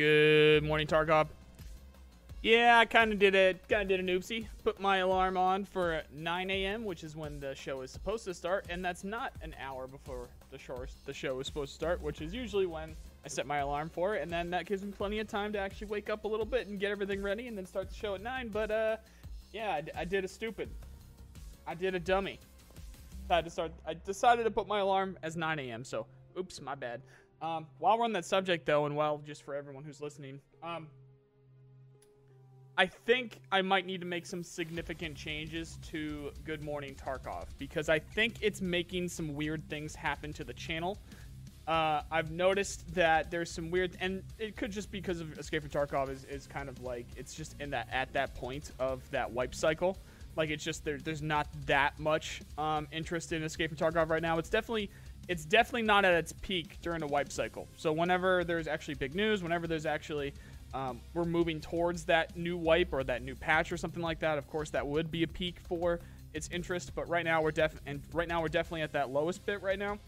Good morning, Tarkov. Yeah, I kind of did it. Kind of did an oopsie. Put my alarm on for 9 a.m., which is when the show is supposed to start, and that's not an hour before the show the show is supposed to start, which is usually when I set my alarm for it, and then that gives me plenty of time to actually wake up a little bit and get everything ready, and then start the show at 9. But uh, yeah, I did a stupid. I did a dummy. I. I decided to put my alarm as 9 a.m. So, oops, my bad. Um, while we're on that subject, though, and while just for everyone who's listening, um, I think I might need to make some significant changes to Good Morning Tarkov because I think it's making some weird things happen to the channel. Uh, I've noticed that there's some weird, and it could just be because of Escape from Tarkov is, is kind of like it's just in that at that point of that wipe cycle. Like it's just there, there's not that much um, interest in Escape from Tarkov right now. It's definitely it's definitely not at its peak during the wipe cycle. So whenever there's actually big news, whenever there's actually um, we're moving towards that new wipe or that new patch or something like that, of course that would be a peak for its interest. But right now we're def and right now we're definitely at that lowest bit right now.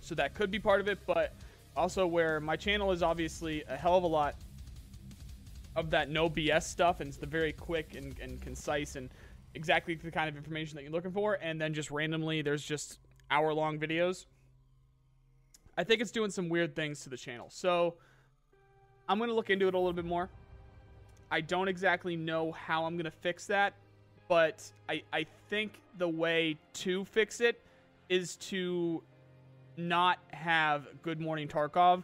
So that could be part of it, but also where my channel is obviously a hell of a lot of that no BS stuff and it's the very quick and, and concise and exactly the kind of information that you're looking for. And then just randomly there's just hour long videos. I think it's doing some weird things to the channel. So I'm going to look into it a little bit more. I don't exactly know how I'm going to fix that, but I, I think the way to fix it is to not have Good Morning Tarkov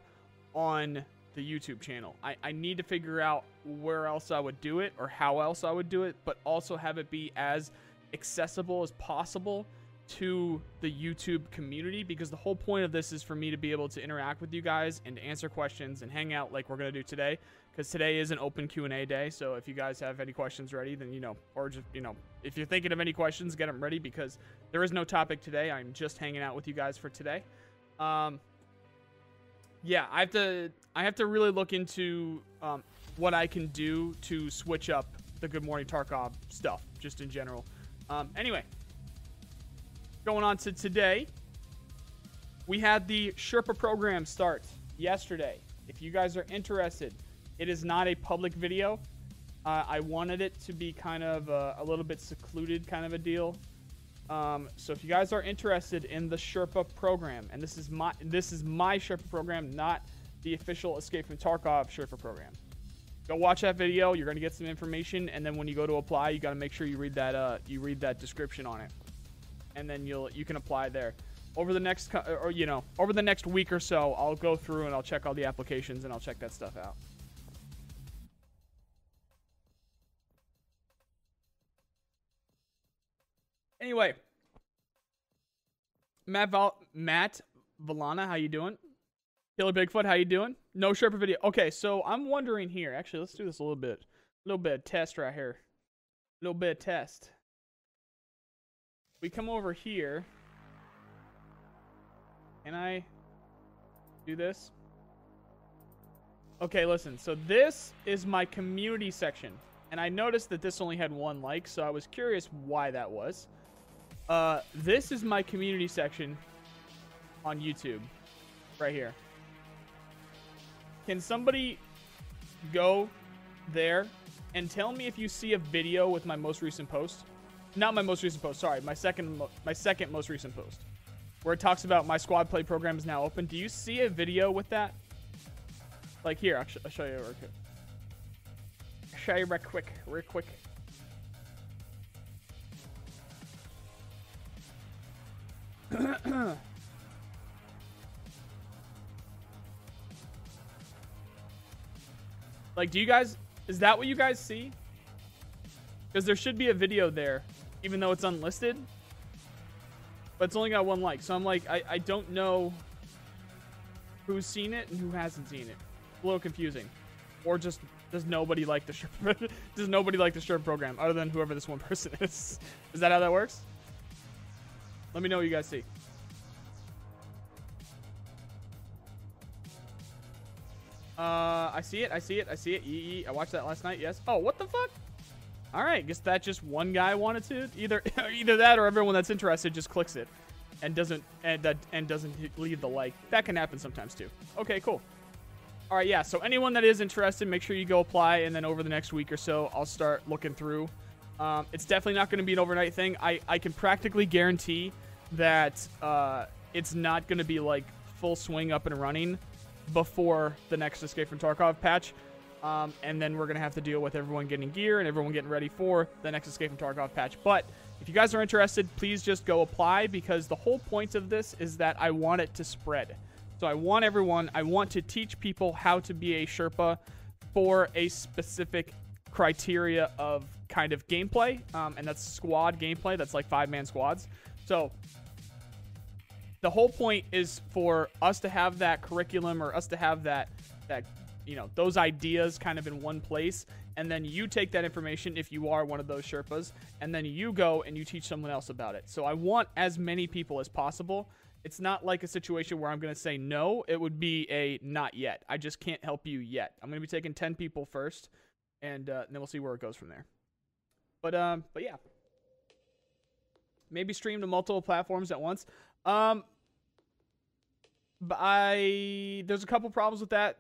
on the YouTube channel. I, I need to figure out where else I would do it or how else I would do it, but also have it be as accessible as possible to the YouTube community because the whole point of this is for me to be able to interact with you guys and answer questions and hang out like we're going to do today because today is an open Q&A day. So if you guys have any questions ready, then you know, or just, you know, if you're thinking of any questions, get them ready because there is no topic today. I'm just hanging out with you guys for today. Um yeah, I have to I have to really look into um, what I can do to switch up the Good Morning Tarkov stuff just in general. Um, anyway, Going on to today, we had the Sherpa program start yesterday. If you guys are interested, it is not a public video. Uh, I wanted it to be kind of a, a, little bit secluded kind of a deal. Um, so if you guys are interested in the Sherpa program, and this is my this is my Sherpa program, not the official Escape from Tarkov Sherpa program. Go watch that video. You're gonna get some information, and then when you go to apply, you gotta make sure you read that uh, you read that description on it and then you'll you can apply there. Over the next or you know over the next week or so, I'll go through and I'll check all the applications and I'll check that stuff out. Anyway, Matt Val- Matt Valana, how you doing? Killer Bigfoot, how you doing? No Sherpa video. Okay, so I'm wondering here. Actually, let's do this a little bit. A little bit of test right here. A little bit of test we come over here. Can I do this? Okay, listen. So this is my community section. And I noticed that this only had one like, so I was curious why that was. Uh, this is my community section on YouTube. Right here. Can somebody go there and tell me if you see a video with my most recent post? Not my most recent post. Sorry, my second my second most recent post, where it talks about my squad play program is now open. Do you see a video with that? Like here, I'll, sh I'll show you real quick. I'll show you real quick, real quick. like, do you guys? Is that what you guys see? Because there should be a video there even though it's unlisted. But it's only got one like. So I'm like, I, I don't know who's seen it and who hasn't seen it. A little confusing. Or just does nobody like the shirt does nobody like the shirt program other than whoever this one person is? Is that how that works? Let me know what you guys see. Uh, I see it. I see it. I see it. I watched that last night. Yes. Oh, what the fuck? All right, guess that just one guy wanted to either either that or everyone that's interested just clicks it and doesn't and that and doesn't leave the like. That can happen sometimes too. Okay, cool. All right, yeah. So anyone that is interested, make sure you go apply, and then over the next week or so, I'll start looking through. Um, it's definitely not going to be an overnight thing. I, I can practically guarantee that uh, it's not going to be like full swing up and running before the next Escape from Tarkov patch. Um, and then we're going to have to deal with everyone getting gear and everyone getting ready for the next Escape from Tarkov patch. But if you guys are interested, please just go apply because the whole point of this is that I want it to spread. So I want everyone, I want to teach people how to be a Sherpa for a specific criteria of kind of gameplay, um, and that's squad gameplay. That's like five man squads. So the whole point is for us to have that curriculum or us to have that that you know those ideas kind of in one place and then you take that information if you are one of those sherpas and then you go and you teach someone else about it so i want as many people as possible it's not like a situation where I'm going to say no. It would be a not yet. I just can't help you yet. I'm going to be taking 10 people first, and, uh, and then we'll see where it goes from there. But um, but yeah, maybe stream to multiple platforms at once. Um, but I there's a couple problems with that.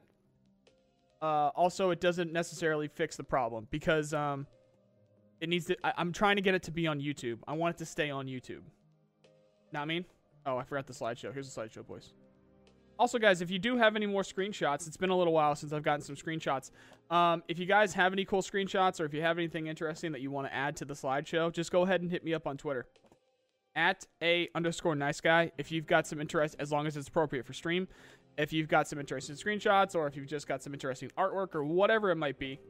Uh, also, it doesn't necessarily fix the problem because um, it needs to. I, I'm trying to get it to be on YouTube. I want it to stay on YouTube. What I mean? Oh, I forgot the slideshow. Here's the slideshow, boys. Also, guys, if you do have any more screenshots, it's been a little while since I've gotten some screenshots. Um, if you guys have any cool screenshots or if you have anything interesting that you want to add to the slideshow, just go ahead and hit me up on Twitter. At a underscore nice guy. If you've got some interest, as long as it's appropriate for stream. If you've got some interesting screenshots or if you've just got some interesting artwork or whatever it might be,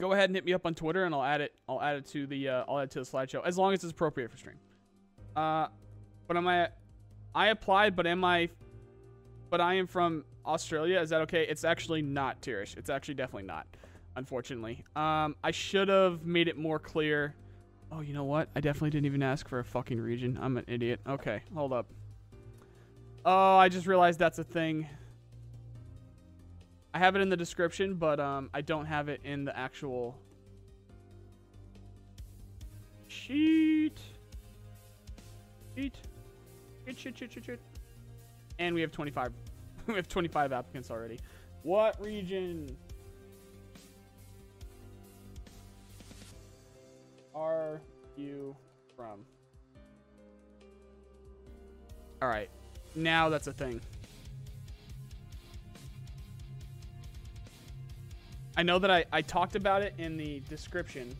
go ahead and hit me up on Twitter and I'll add it. I'll add it to the uh, I'll add it to the slideshow as long as it's appropriate for stream. Uh, but am I? I applied, but am I? But I am from Australia. Is that okay? It's actually not Tirish. It's actually definitely not. Unfortunately, um, I should have made it more clear. Oh, you know what? I definitely didn't even ask for a fucking region. I'm an idiot. Okay, hold up. Oh, I just realized that's a thing. I have it in the description, but um, I don't have it in the actual sheet. Sheet. Shit, shit, shit, shit, And we have 25. we have 25 applicants already. What region are you from? All right. Now that's a thing. I know that I, I talked about it in the description.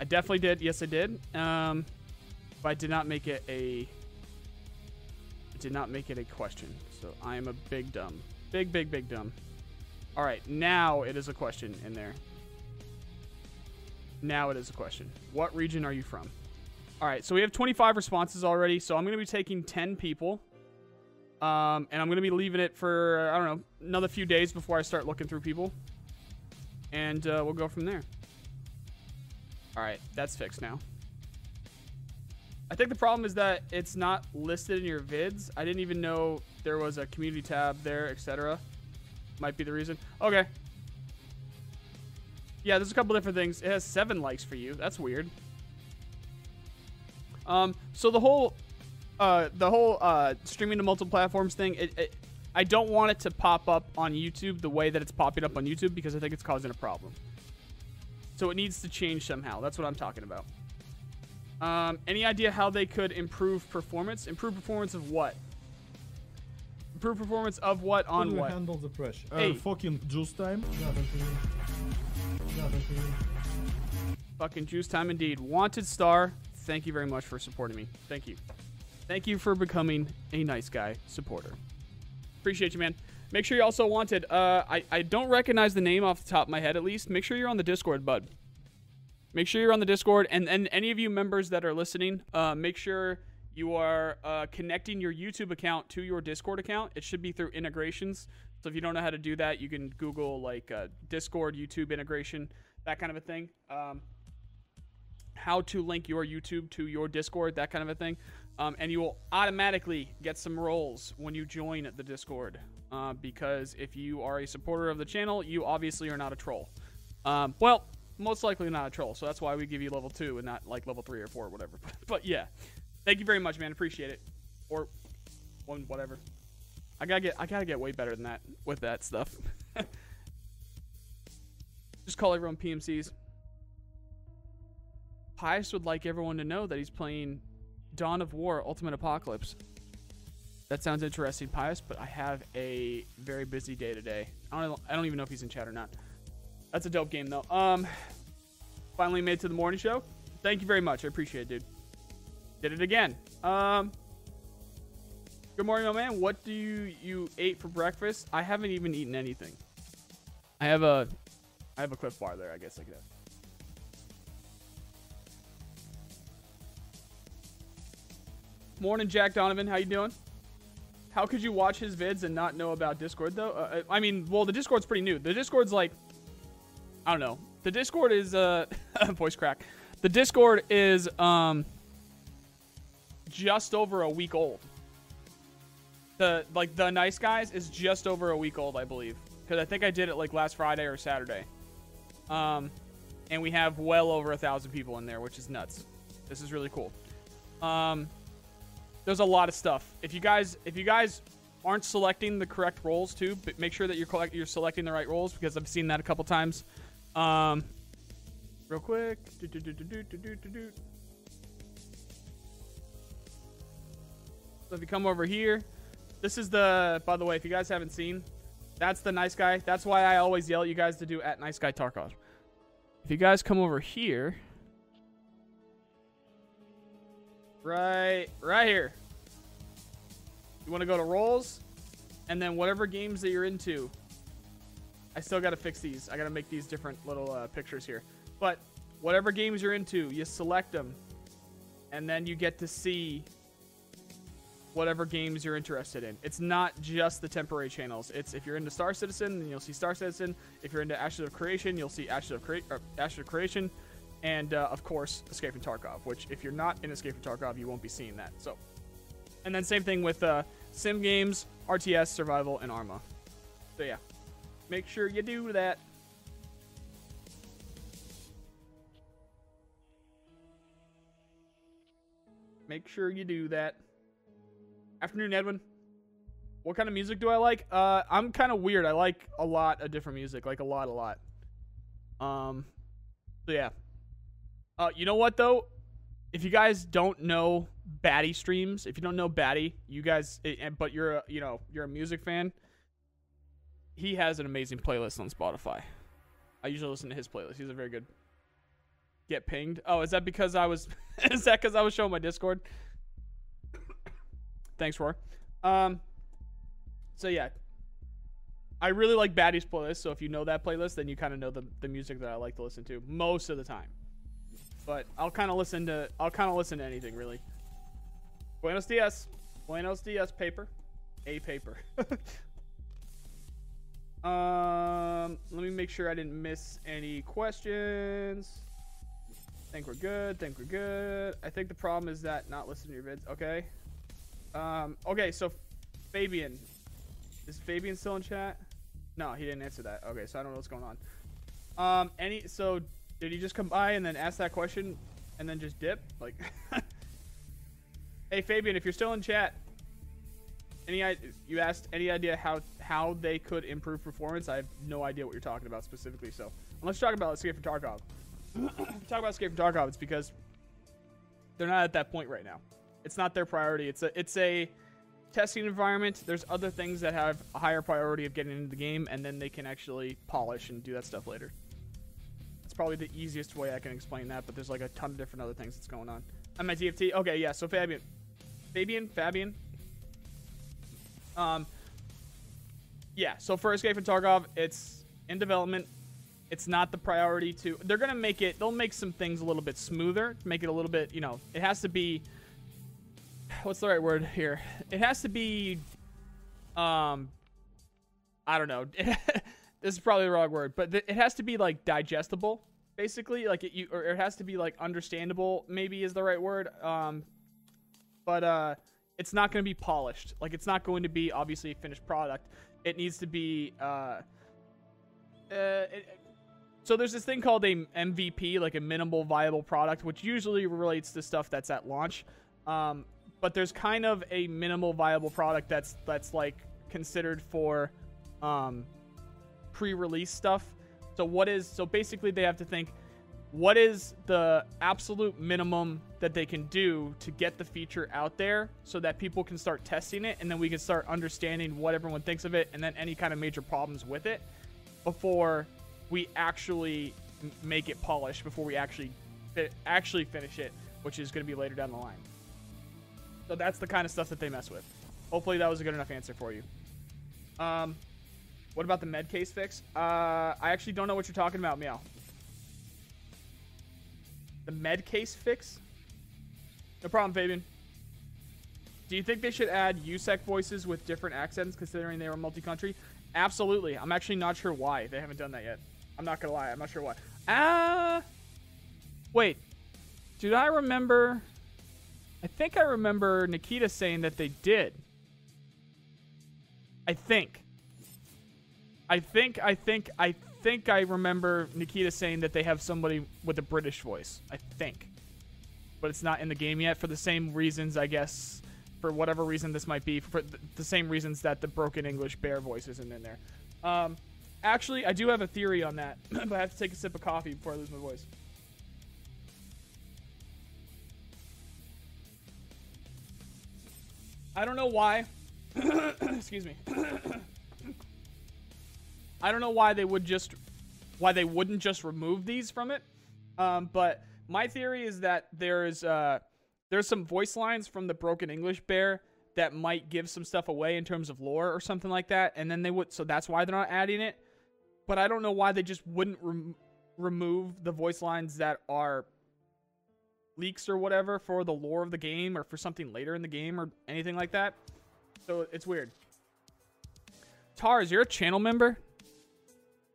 I definitely did. Yes, I did. Um, but I did not make it a. I did not make it a question. So I am a big dumb. Big, big, big dumb. All right, now it is a question in there. Now it is a question. What region are you from? All right, so we have 25 responses already. So I'm going to be taking 10 people. Um, and I'm going to be leaving it for, I don't know, another few days before I start looking through people. And uh, we'll go from there. All right, that's fixed now. I think the problem is that it's not listed in your vids. I didn't even know there was a community tab there, etc. Might be the reason. Okay. Yeah, there's a couple different things. It has seven likes for you. That's weird. Um, so the whole, uh, the whole uh, streaming to multiple platforms thing, it, it, I don't want it to pop up on YouTube the way that it's popping up on YouTube because I think it's causing a problem. So it needs to change somehow. That's what I'm talking about. Um, any idea how they could improve performance? Improve performance of what? Improve performance of what on what? handle the pressure? Hey. Uh, fucking juice time. Fucking juice time indeed. Wanted star. Thank you very much for supporting me. Thank you. Thank you for becoming a nice guy supporter. Appreciate you, man. Make sure you also wanted. Uh, I I don't recognize the name off the top of my head at least. Make sure you're on the Discord, bud. Make sure you're on the Discord, and and any of you members that are listening, uh, make sure you are uh, connecting your YouTube account to your Discord account. It should be through integrations. So if you don't know how to do that, you can Google like uh, Discord, YouTube integration, that kind of a thing. Um, how to link your YouTube to your Discord, that kind of a thing. Um, and you will automatically get some roles when you join the Discord. Uh, because if you are a supporter of the channel, you obviously are not a troll. Um, well, most likely not a troll. So that's why we give you level two and not like level three or four or whatever. but yeah, thank you very much, man. Appreciate it. Or one, whatever. I gotta get I gotta get way better than that with that stuff. Just call everyone PMCs. Pius would like everyone to know that he's playing Dawn of War Ultimate Apocalypse. That sounds interesting, Pius, but I have a very busy day today. I don't I don't even know if he's in chat or not. That's a dope game though. Um finally made it to the morning show. Thank you very much. I appreciate it, dude. Did it again. Um Good morning, my man. What do you you ate for breakfast? I haven't even eaten anything. I have a I have a Clif Bar there, I guess I could have. Morning, Jack Donovan. How you doing? How could you watch his vids and not know about Discord though? Uh, I mean, well, the Discord's pretty new. The Discord's like, I don't know. The Discord is uh, voice crack. The Discord is um, just over a week old. The like the nice guys is just over a week old, I believe, because I think I did it like last Friday or Saturday. Um, and we have well over a thousand people in there, which is nuts. This is really cool. Um, there's a lot of stuff. If you guys, if you guys aren't selecting the correct roles too, but make sure that you're collect, you're selecting the right roles because I've seen that a couple times. Um, real quick. So if you come over here, this is the. By the way, if you guys haven't seen, that's the nice guy. That's why I always yell at you guys to do at nice guy Tarkov. If you guys come over here. Right, right here. You want to go to roles, and then whatever games that you're into. I still got to fix these. I got to make these different little uh, pictures here. But whatever games you're into, you select them, and then you get to see whatever games you're interested in. It's not just the temporary channels. It's if you're into Star Citizen, then you'll see Star Citizen. If you're into Ashes of Creation, you'll see Ashes of, Cre- Ashes of Creation and uh, of course Escape from Tarkov. Which, if you're not in Escape from Tarkov, you won't be seeing that. So, and then same thing with uh, sim games, RTS, survival, and Arma. So yeah, make sure you do that. Make sure you do that. Afternoon, Edwin. What kind of music do I like? Uh, I'm kind of weird. I like a lot of different music, like a lot, a lot. Um, so yeah, uh, you know what though? If you guys don't know Batty streams, if you don't know Batty, you guys, but you're a, you know you're a music fan, he has an amazing playlist on Spotify. I usually listen to his playlist. He's a very good. Get pinged. Oh, is that because I was? is that because I was showing my Discord? Thanks, Roar. Um. So yeah, I really like Batty's playlist. So if you know that playlist, then you kind of know the the music that I like to listen to most of the time. But I'll kind of listen to I'll kind of listen to anything really. Buenos dias. Buenos dias, paper. A paper. um, let me make sure I didn't miss any questions. Think we're good. Think we're good. I think the problem is that not listening to your vids. Okay. Um. Okay. So, Fabian, is Fabian still in chat? No, he didn't answer that. Okay, so I don't know what's going on. Um. Any. So did he just come by and then ask that question and then just dip? Like, hey Fabian, if you're still in chat, any you asked any idea how how they could improve performance? I have no idea what you're talking about specifically. So let's talk about Escape from Tarkov. talk about Escape from Tarkov. It's because they're not at that point right now. It's not their priority. It's a it's a testing environment. There's other things that have a higher priority of getting into the game, and then they can actually polish and do that stuff later probably the easiest way I can explain that, but there's like a ton of different other things that's going on. I'm at DFT. Okay, yeah. So Fabian, Fabian, Fabian. Um. Yeah. So for Escape from Tarkov, it's in development. It's not the priority to. They're gonna make it. They'll make some things a little bit smoother. Make it a little bit. You know, it has to be. What's the right word here? It has to be. Um. I don't know. this is probably the wrong word, but it has to be like digestible, basically. Like it, you, or it has to be like understandable. Maybe is the right word. Um, but uh, it's not going to be polished. Like it's not going to be obviously a finished product. It needs to be. Uh, uh, it, so there's this thing called a MVP, like a minimal viable product, which usually relates to stuff that's at launch. Um, but there's kind of a minimal viable product that's that's like considered for um, pre-release stuff. So what is so basically they have to think what is the absolute minimum that they can do to get the feature out there so that people can start testing it and then we can start understanding what everyone thinks of it and then any kind of major problems with it before we actually make it polished before we actually actually finish it which is going to be later down the line. So that's the kind of stuff that they mess with. Hopefully that was a good enough answer for you. Um what about the med case fix uh i actually don't know what you're talking about meow the med case fix? No problem, Fabian. Do you think they should add USEC voices with different accents considering they were multi-country? Absolutely. I'm actually not sure why they haven't done that yet. I'm not gonna lie. I'm not sure why. Ah, uh, wait. Did I remember? I think I remember Nikita saying that they did. I think. I think. I think. I think I remember Nikita saying that they have somebody with a British voice. I think. But it's not in the game yet for the same reasons, I guess. For whatever reason this might be. For the same reasons that the broken English bear voice isn't in there. Um, actually, I do have a theory on that. but I have to take a sip of coffee before I lose my voice. I don't know why. Excuse me. I don't know why they would just why they wouldn't just remove these from it. Um, but my theory is that there's uh, there's some voice lines from the Broken English Bear that might give some stuff away in terms of lore or something like that, and then they would. So that's why they're not adding it. But I don't know why they just wouldn't rem- remove the voice lines that are leaks or whatever for the lore of the game or for something later in the game or anything like that. So it's weird. Tars, you're a channel member?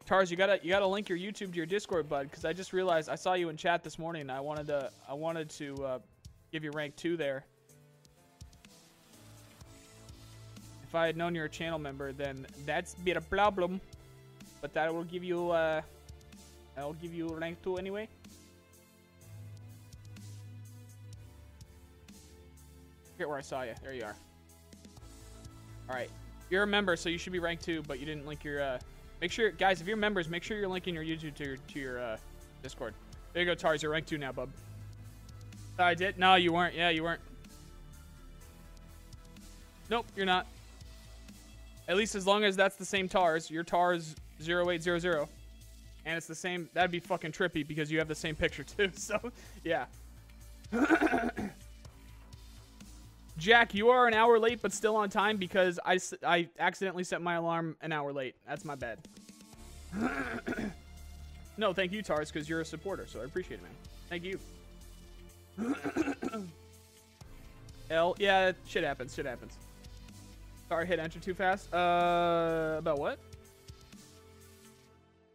Tars, you gotta you gotta link your YouTube to your Discord, bud, because I just realized I saw you in chat this morning. I wanted to I wanted to uh, give you rank two there. If I had known you're a channel member, then that's be a problem. But that will give you uh, that will give you rank two anyway. Forget where I saw you. There you are. All right, you're a member, so you should be rank two, but you didn't link your. Uh, Make sure, guys, if you're members, make sure you're linking your YouTube to your, to your uh, Discord. There you go, Tars. You're rank two now, bub. I did? No, you weren't. Yeah, you weren't. Nope, you're not. At least as long as that's the same TARS. Your TARS 0800. And it's the same. That'd be fucking trippy because you have the same picture too. So, yeah. Jack, you are an hour late, but still on time because I, I accidentally set my alarm an hour late. That's my bad. no, thank you, Tars, because you're a supporter, so I appreciate it, man. Thank you. L, yeah, shit happens, shit happens. Sorry, hit enter too fast. Uh, about what?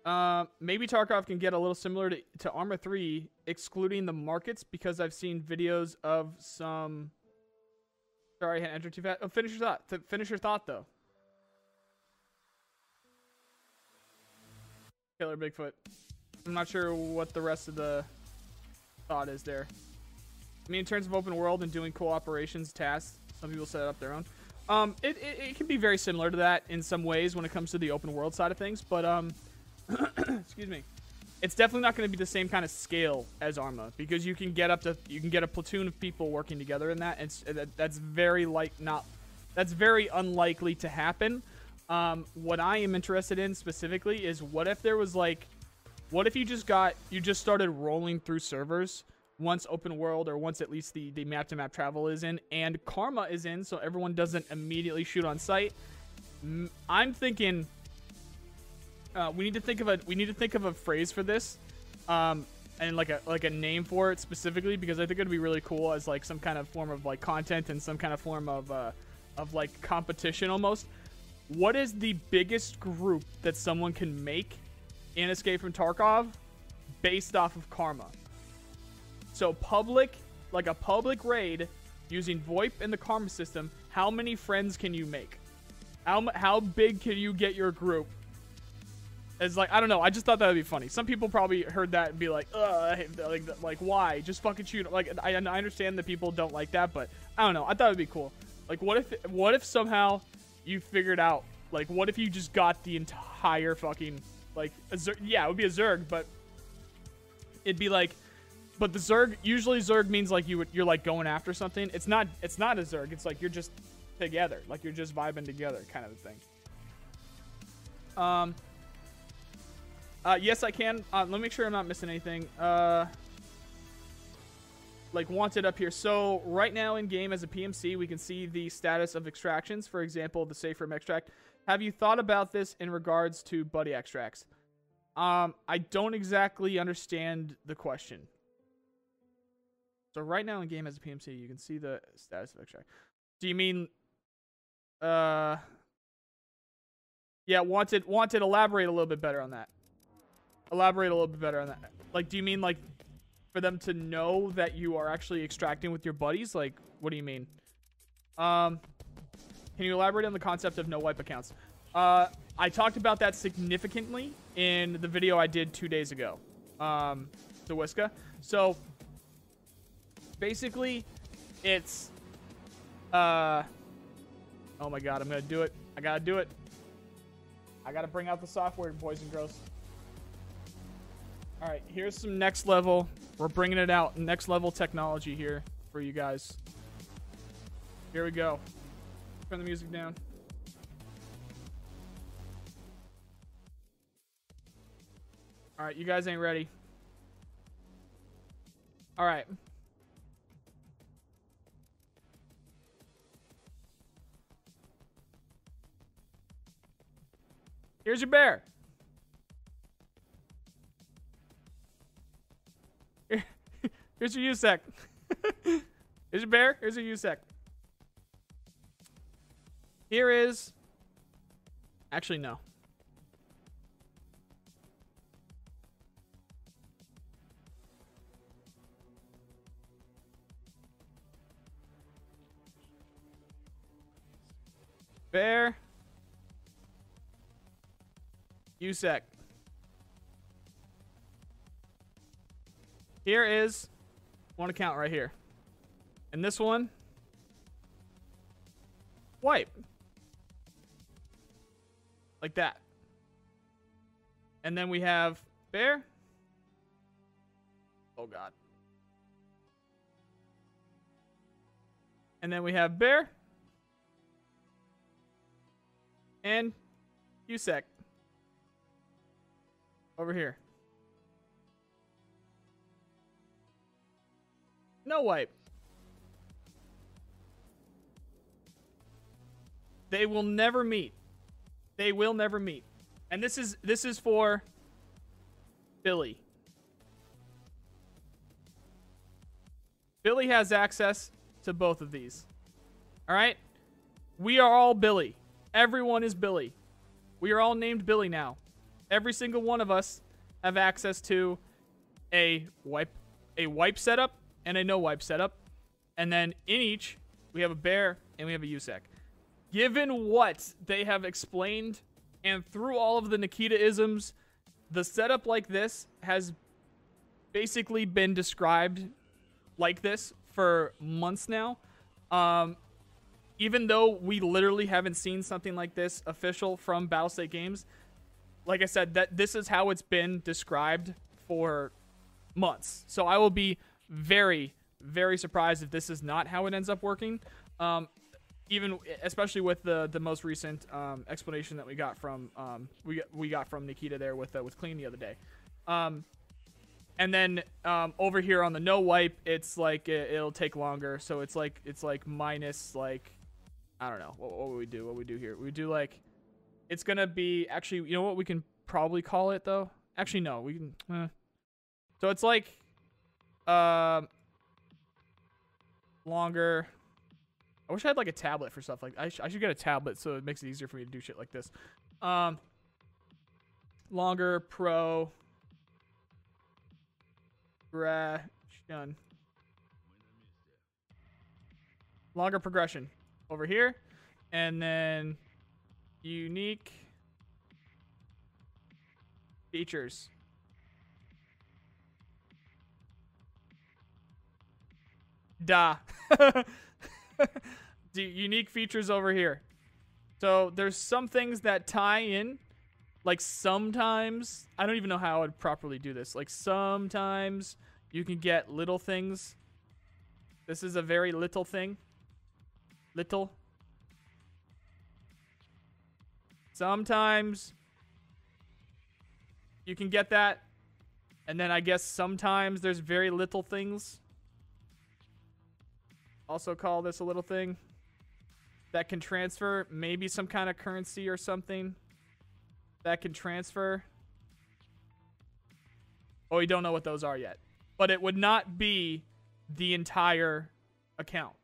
Uh, maybe Tarkov can get a little similar to, to Arma 3, excluding the markets, because I've seen videos of some Sorry, I hit enter too fast. Oh, finish your thought. finish your thought, though. Killer Bigfoot. I'm not sure what the rest of the thought is there. I mean, in terms of open world and doing cool operations tasks, some people set up their own. Um, it, it, it can be very similar to that in some ways when it comes to the open world side of things, but um, excuse me it's definitely not going to be the same kind of scale as Arma because you can get up to you can get a platoon of people working together in that. And that, that's very like not that's very unlikely to happen. Um, what I am interested in specifically is what if there was like, what if you just got you just started rolling through servers once open world or once at least the the map to map travel is in and karma is in, so everyone doesn't immediately shoot on sight. I'm thinking uh, we need to think of a we need to think of a phrase for this, um, and like a like a name for it specifically because I think it'd be really cool as like some kind of form of like content and some kind of form of uh, of like competition almost. What is the biggest group that someone can make in Escape from Tarkov based off of Karma? So public, like a public raid using VoIP and the Karma system. How many friends can you make? How how big can you get your group it's like I don't know. I just thought that would be funny. Some people probably heard that and be like, "Ugh, like, like why? Just fucking shoot." Like I, I understand that people don't like that, but I don't know. I thought it'd be cool. Like what if what if somehow you figured out like what if you just got the entire fucking like a Zerg, yeah, it would be a Zerg, but it'd be like but the Zerg usually Zerg means like you you're like going after something. It's not it's not a Zerg. It's like you're just together, like you're just vibing together, kind of thing. Um. Uh, yes, I can. Uh, let me make sure I'm not missing anything. Uh, like wanted up here. So right now in game as a PMC, we can see the status of extractions. For example, the safe room extract. Have you thought about this in regards to buddy extracts? Um, I don't exactly understand the question. So right now in game as a PMC, you can see the status of extract. Do you mean, uh, yeah, wanted, wanted, elaborate a little bit better on that. Elaborate a little bit better on that. Like, do you mean like for them to know that you are actually extracting with your buddies? Like, what do you mean? Um, can you elaborate on the concept of no wipe accounts? Uh, I talked about that significantly in the video I did two days ago. Um, the Whiska. So basically, it's uh. Oh my god, I'm gonna do it. I gotta do it. I gotta bring out the software, boys and girls. All right, here's some next level. We're bringing it out. Next level technology here for you guys. Here we go. Turn the music down. All right, you guys ain't ready. All right. Here's your bear. Here's your USEC. Here's your bear. Here's your USEC. Here is. Actually, no. Bear. USEC. Here is one account right here. And this one, wipe. Like that. And then we have bear. Oh, God. And then we have bear. And USEC. Over here. No wipe. They will never meet. They will never meet. And this is this is for Billy. Billy has access to both of these. All right? We are all Billy. Everyone is Billy. We are all named Billy now. Every single one of us have access to a wipe a wipe setup and a no wipe setup. And then in each, we have a bear and we have a USEC. Given what they have explained and through all of the Nikita isms, the setup like this has basically been described like this for months now. Um, even though we literally haven't seen something like this official from Battlestate Games, like I said, that this is how it's been described for months. So I will be very, very surprised if this is not how it ends up working. Um, even especially with the the most recent um, explanation that we got from um, we we got from Nikita there with uh, with Klean the other day. Um, and then um, over here on the no wipe, it's like it, will take longer. So it's like it's like minus like I don't know what, what would we do? What we do here? We do like it's gonna be actually. You know what we can probably call it though. Actually, no, we can. Eh. So it's like, um, longer. I wish I had like a tablet for stuff like I, sh I should get a tablet so it makes it easier for me to do shit like this. Um, longer pro progression. Longer progression over here, and then unique features. Da. unique features over here. So there's some things that tie in. Like sometimes, I don't even know how I would properly do this. Like sometimes you can get little things. This is a very little thing. Little. Sometimes you can get that. And then I guess sometimes there's very little things. Also call this a little thing that can transfer maybe some kind of currency or something that can transfer. Oh, we don't know what those are yet. But it would not be the entire account.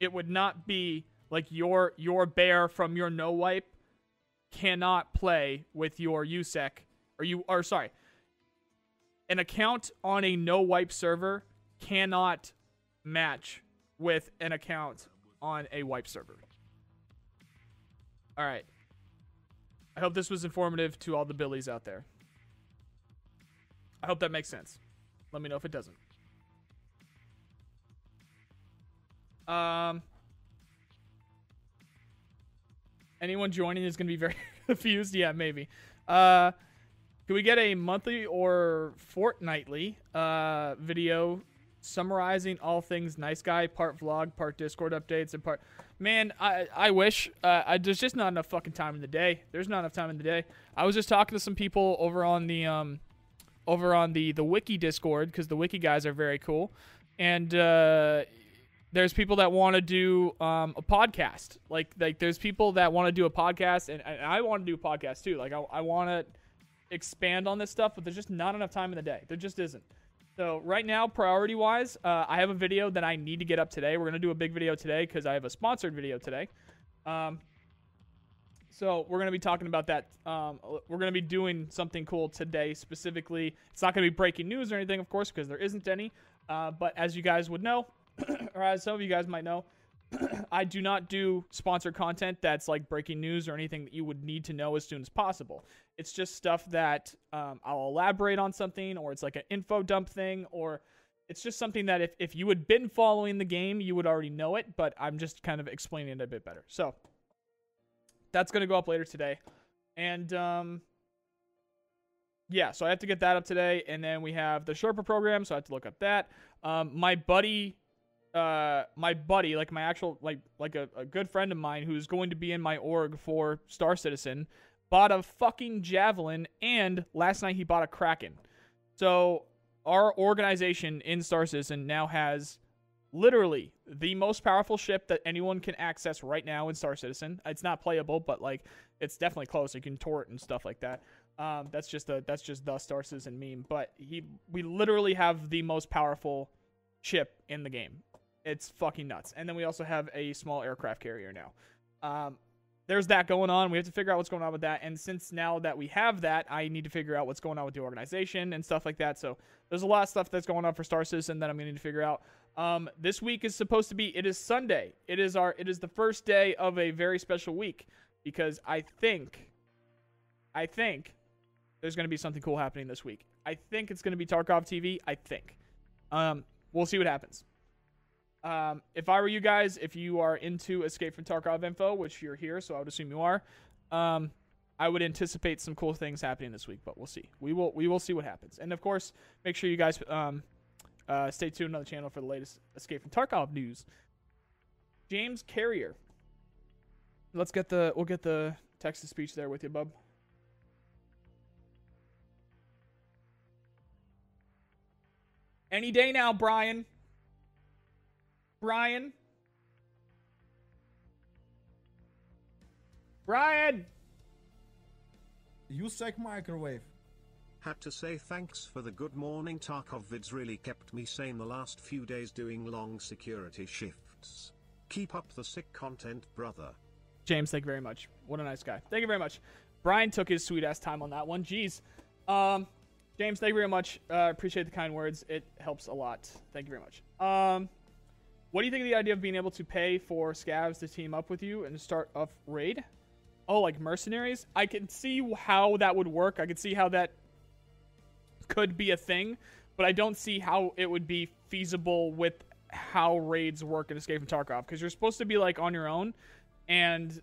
It would not be like your your bear from your no wipe cannot play with your USEC or you or sorry. An account on a no wipe server cannot match with an account on a wipe server. All right. I hope this was informative to all the Billies out there. I hope that makes sense. Let me know if it doesn't. Um, anyone joining is going to be very confused. Yeah, maybe. Uh, can we get a monthly or fortnightly uh, video summarizing all things nice guy, part vlog, part Discord updates, and part. Man, I I wish. Uh, I, there's just not enough fucking time in the day. There's not enough time in the day. I was just talking to some people over on the um, over on the the wiki Discord because the wiki guys are very cool, and uh, there's people that want to do um, a podcast. Like like there's people that want to do a podcast, and, and I want to do a podcast too. Like I I want to expand on this stuff, but there's just not enough time in the day. There just isn't. So right now, priority wise, uh, I have a video that I need to get up today. We're gonna do a big video today because I have a sponsored video today. Um, so we're gonna be talking about that. Um, we're gonna be doing something cool today specifically. It's not gonna be breaking news or anything, of course, because there isn't any. Uh, but as you guys would know, or as some of you guys might know, I do not do sponsored content that's like breaking news or anything that you would need to know as soon as possible. It's just stuff that um, I'll elaborate on something, or it's like an info dump thing, or it's just something that if, if you had been following the game, you would already know it, but I'm just kind of explaining it a bit better. So that's going to go up later today. And um, yeah, so I have to get that up today. And then we have the Sherpa program, so I have to look up that. Um, my buddy uh my buddy like my actual like like a, a good friend of mine who's going to be in my org for star citizen bought a fucking javelin and last night he bought a kraken. So our organization in star citizen now has literally the most powerful ship that anyone can access right now in star citizen. It's not playable but like it's definitely close. You can tour it and stuff like that. Um that's just a that's just the star citizen meme but he we literally have the most powerful ship in the game it's fucking nuts. And then we also have a small aircraft carrier now. Um, there's that going on. We have to figure out what's going on with that. And since now that we have that, I need to figure out what's going on with the organization and stuff like that. So there's a lot of stuff that's going on for Star Citizen that I'm going to need to figure out. Um, this week is supposed to be. It is Sunday. It is our. It is the first day of a very special week because I think, I think, there's going to be something cool happening this week. I think it's going to be Tarkov TV. I think. Um, we'll see what happens. Um, if I were you guys, if you are into Escape from Tarkov info, which you're here, so I would assume you are, um, I would anticipate some cool things happening this week. But we'll see. We will we will see what happens. And of course, make sure you guys um, uh, stay tuned on the channel for the latest Escape from Tarkov news. James Carrier. Let's get the we'll get the text to speech there with you, bub. Any day now, Brian. Brian? Brian! USEC microwave. Had to say thanks for the good morning Tarkov vids really kept me sane the last few days doing long security shifts. Keep up the sick content, brother. James, thank you very much. What a nice guy. Thank you very much. Brian took his sweet ass time on that one. Jeez. Um, James, thank you very much. Uh, appreciate the kind words. It helps a lot. Thank you very much. Um, what do you think of the idea of being able to pay for scavs to team up with you and start a raid? Oh, like mercenaries? I can see how that would work. I can see how that could be a thing, but I don't see how it would be feasible with how raids work in Escape from Tarkov because you're supposed to be like on your own, and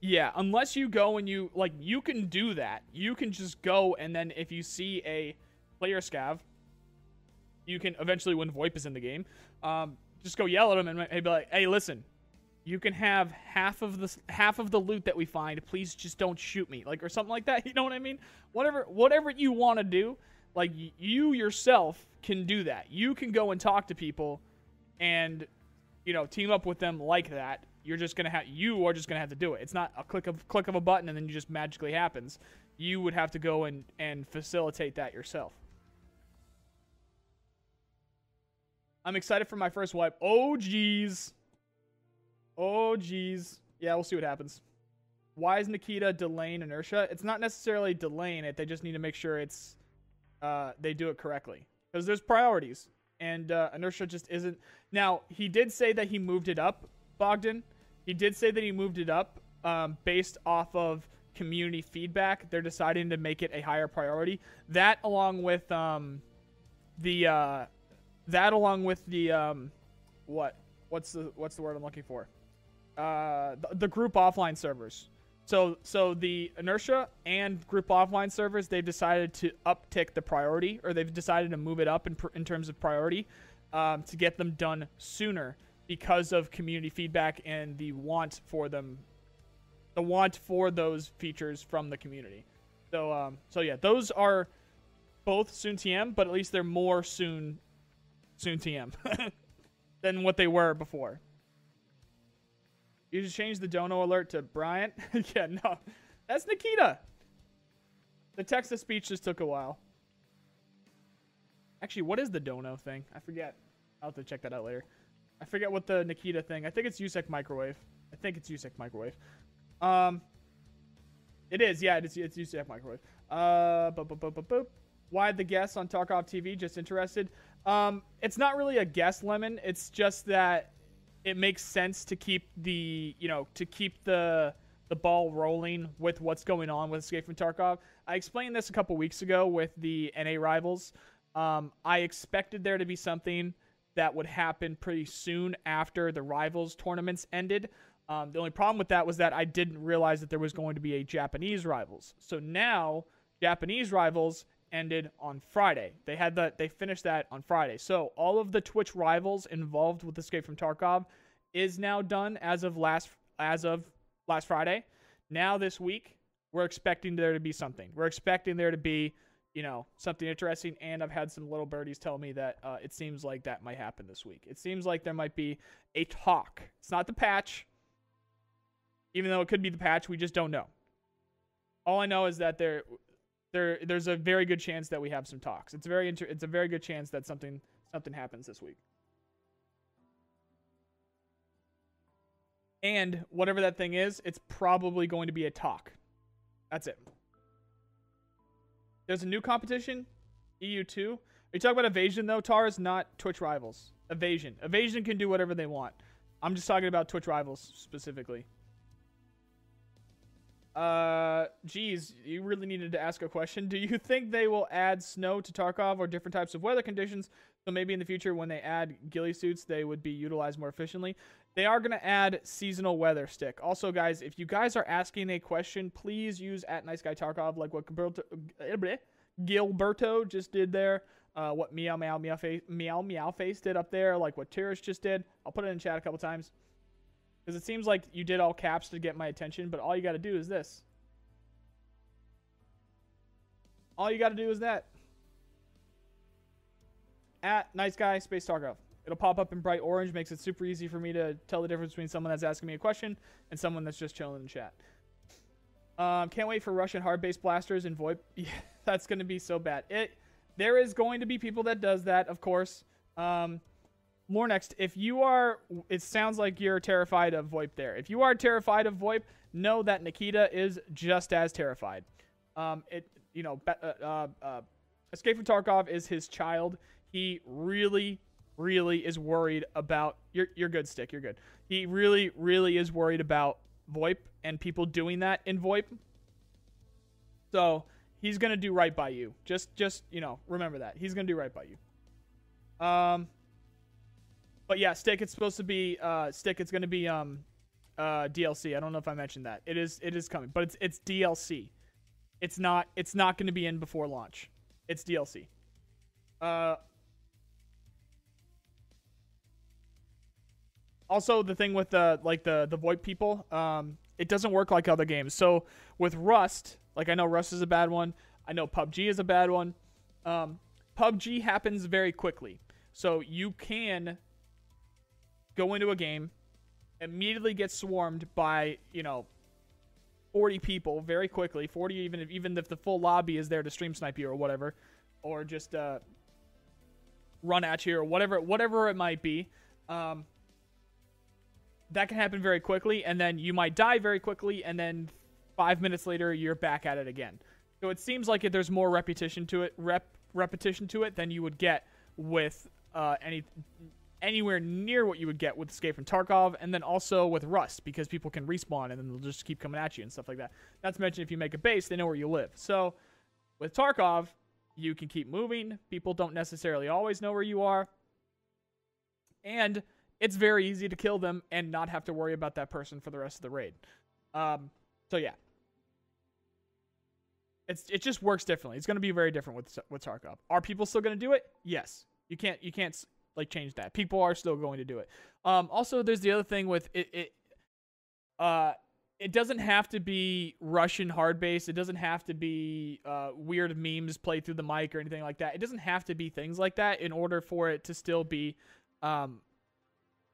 Yeah, unless you go and you like you can do that. You can just go and then if you see a player scav, you can eventually when VoIP is in the game, um, just go yell at him and be like, "Hey, listen, you can have half of the half of the loot that we find. Please just don't shoot me, like or something like that. You know what I mean? Whatever, whatever you want to do, like you yourself can do that. You can go and talk to people, and you know team up with them like that you're just gonna have you are just gonna have to do it. It's not a click of click of a button and then you just magically happens. You would have to go and and facilitate that yourself. I'm excited for my first wipe. Oh geez. Oh geez. Yeah, we'll see what happens. Why is Nikita delaying inertia? It's not necessarily delaying it. They just need to make sure it's uh, they do it correctly because there's priorities and uh, inertia just isn't. Now he did say that he moved it up Bogdan. He did say that he moved it up um, based off of community feedback. They're deciding to make it a higher priority. That along with um, the uh, that along with the um, what what's the what's the word I'm looking for? Uh, the, the group offline servers. So so the inertia and group offline servers they've decided to uptick the priority or they've decided to move it up in, in terms of priority um, to get them done sooner because of community feedback and the want for them, the want for those features from the community. So, um, so yeah, those are both soon TM, but at least they're more soon, soon TM than what they were before. You just changed the dono alert to Bryant. yeah, no, that's Nikita. The text to speech just took a while. Actually, what is the dono thing? I forget. I'll have to check that out later. I forget what the Nikita thing. I think it's USEC microwave. I think it's USEC microwave. Um, it is. Yeah, it's it's USEC microwave. Uh, boop, boop, boop, boop, boop. Why the guess on Tarkov TV? Just interested. Um, it's not really a guess, Lemon. It's just that it makes sense to keep the you know to keep the the ball rolling with what's going on with Escape from Tarkov. I explained this a couple weeks ago with the NA rivals. Um, I expected there to be something that would happen pretty soon after the rivals tournaments ended. Um, the only problem with that was that I didn't realize that there was going to be a Japanese rivals. So now Japanese rivals ended on Friday. They had that they finished that on Friday. So all of the Twitch rivals involved with Escape from Tarkov is now done as of last as of last Friday. Now this week, we're expecting there to be something. We're expecting there to be you know, something interesting. And I've had some little birdies tell me that uh, it seems like that might happen this week. It seems like there might be a talk. It's not the patch, even though it could be the patch. We just don't know. All I know is that there, there, there's a very good chance that we have some talks. It's very, inter- it's a very good chance that something, something happens this week. And whatever that thing is, it's probably going to be a talk. That's it. There's a new competition, EU2. Are you talking about Evasion though? Tars, not Twitch Rivals. Evasion. Evasion can do whatever they want. I'm just talking about Twitch Rivals specifically. Uh, geez, you really needed to ask a question. Do you think they will add snow to Tarkov or different types of weather conditions? So maybe in the future, when they add ghillie suits, they would be utilized more efficiently. They are going to add seasonal weather stick. Also, guys, if you guys are asking a question, please use at Nice Guy Tarkov, like what Gilberto, just did there. Uh, what meow meow meow face meow meow face did up there, like what Tyrus just did. I'll put it in chat a couple times because it seems like you did all caps to get my attention, but all you got to do is this. All you got to do is that. At nice guy space Tarkov. It'll pop up in bright orange, makes it super easy for me to tell the difference between someone that's asking me a question and someone that's just chilling in chat. Um, can't wait for Russian hardbass blasters and VoIP. Yeah, that's going to be so bad. It there is going to be people that does that, of course. Um, more next. If you are, it sounds like you're terrified of VoIP there. If you are terrified of VoIP, know that Nikita is just as terrified. Um, it, you know, uh, uh, uh, Escape from Tarkov is his child. He really, really is worried about. You're, you're good, Stick. You're good. He really, really is worried about VoIP and people doing that in VoIP. So he's gonna do right by you. Just just you know remember that he's gonna do right by you. Um, but yeah, stick. It's supposed to be uh stick. It's gonna be um uh, DLC. I don't know if I mentioned that. It is it is coming, but it's it's DLC. It's not it's not going to be in before launch. It's DLC. Uh, also, the thing with the like the the VoIP people, um, it doesn't work like other games. So with Rust, like I know Rust is a bad one. I know PUBG is a bad one. Um, PUBG happens very quickly, so you can go into a game, immediately get swarmed by you know 40 people very quickly 40 even if even if the full lobby is there to stream snipe you or whatever or just uh, run at you or whatever whatever it might be um, that can happen very quickly and then you might die very quickly and then five minutes later you're back at it again. So it seems like if there's more repetition to it rep repetition to it than you would get with uh, any anywhere near what you would get with Escape from Tarkov, and then also with Rust because people can respawn and then they'll just keep coming at you and stuff like that. Not to mention if you make a base, they know where you live. So with Tarkov, you can keep moving. People don't necessarily always know where you are, and it's very easy to kill them and not have to worry about that person for the rest of the raid. Um, so yeah. It's, it just works differently. It's going to be very different with with Tarkov. Are people still going to do it? Yes. You can't you can't like change that. People are still going to do it. Um, also, there's the other thing with it. It uh, it doesn't have to be Russian hardbass. It doesn't have to be uh, weird memes played through the mic or anything like that. It doesn't have to be things like that in order for it to still be um,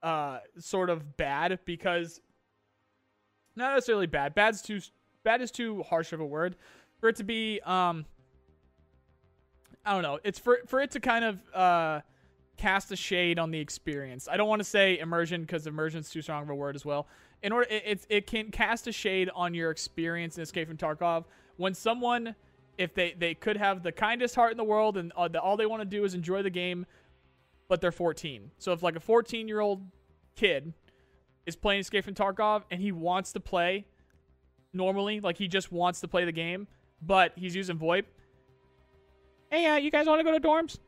uh, sort of bad because not necessarily bad. Bad's too bad is too harsh of a word for it to be. Um, I don't know. It's for for it to kind of uh, cast a shade on the experience. I don't want to say immersion because immersion's too strong of a word as well. In order, it, it, it can cast a shade on your experience in Escape from Tarkov when someone, if they they could have the kindest heart in the world and uh, the, all they want to do is enjoy the game, but they're 14. So if like a 14 year old kid is playing Escape from Tarkov and he wants to play normally, like he just wants to play the game, but he's using VoIP. Hey, uh, you guys want to go to dorms?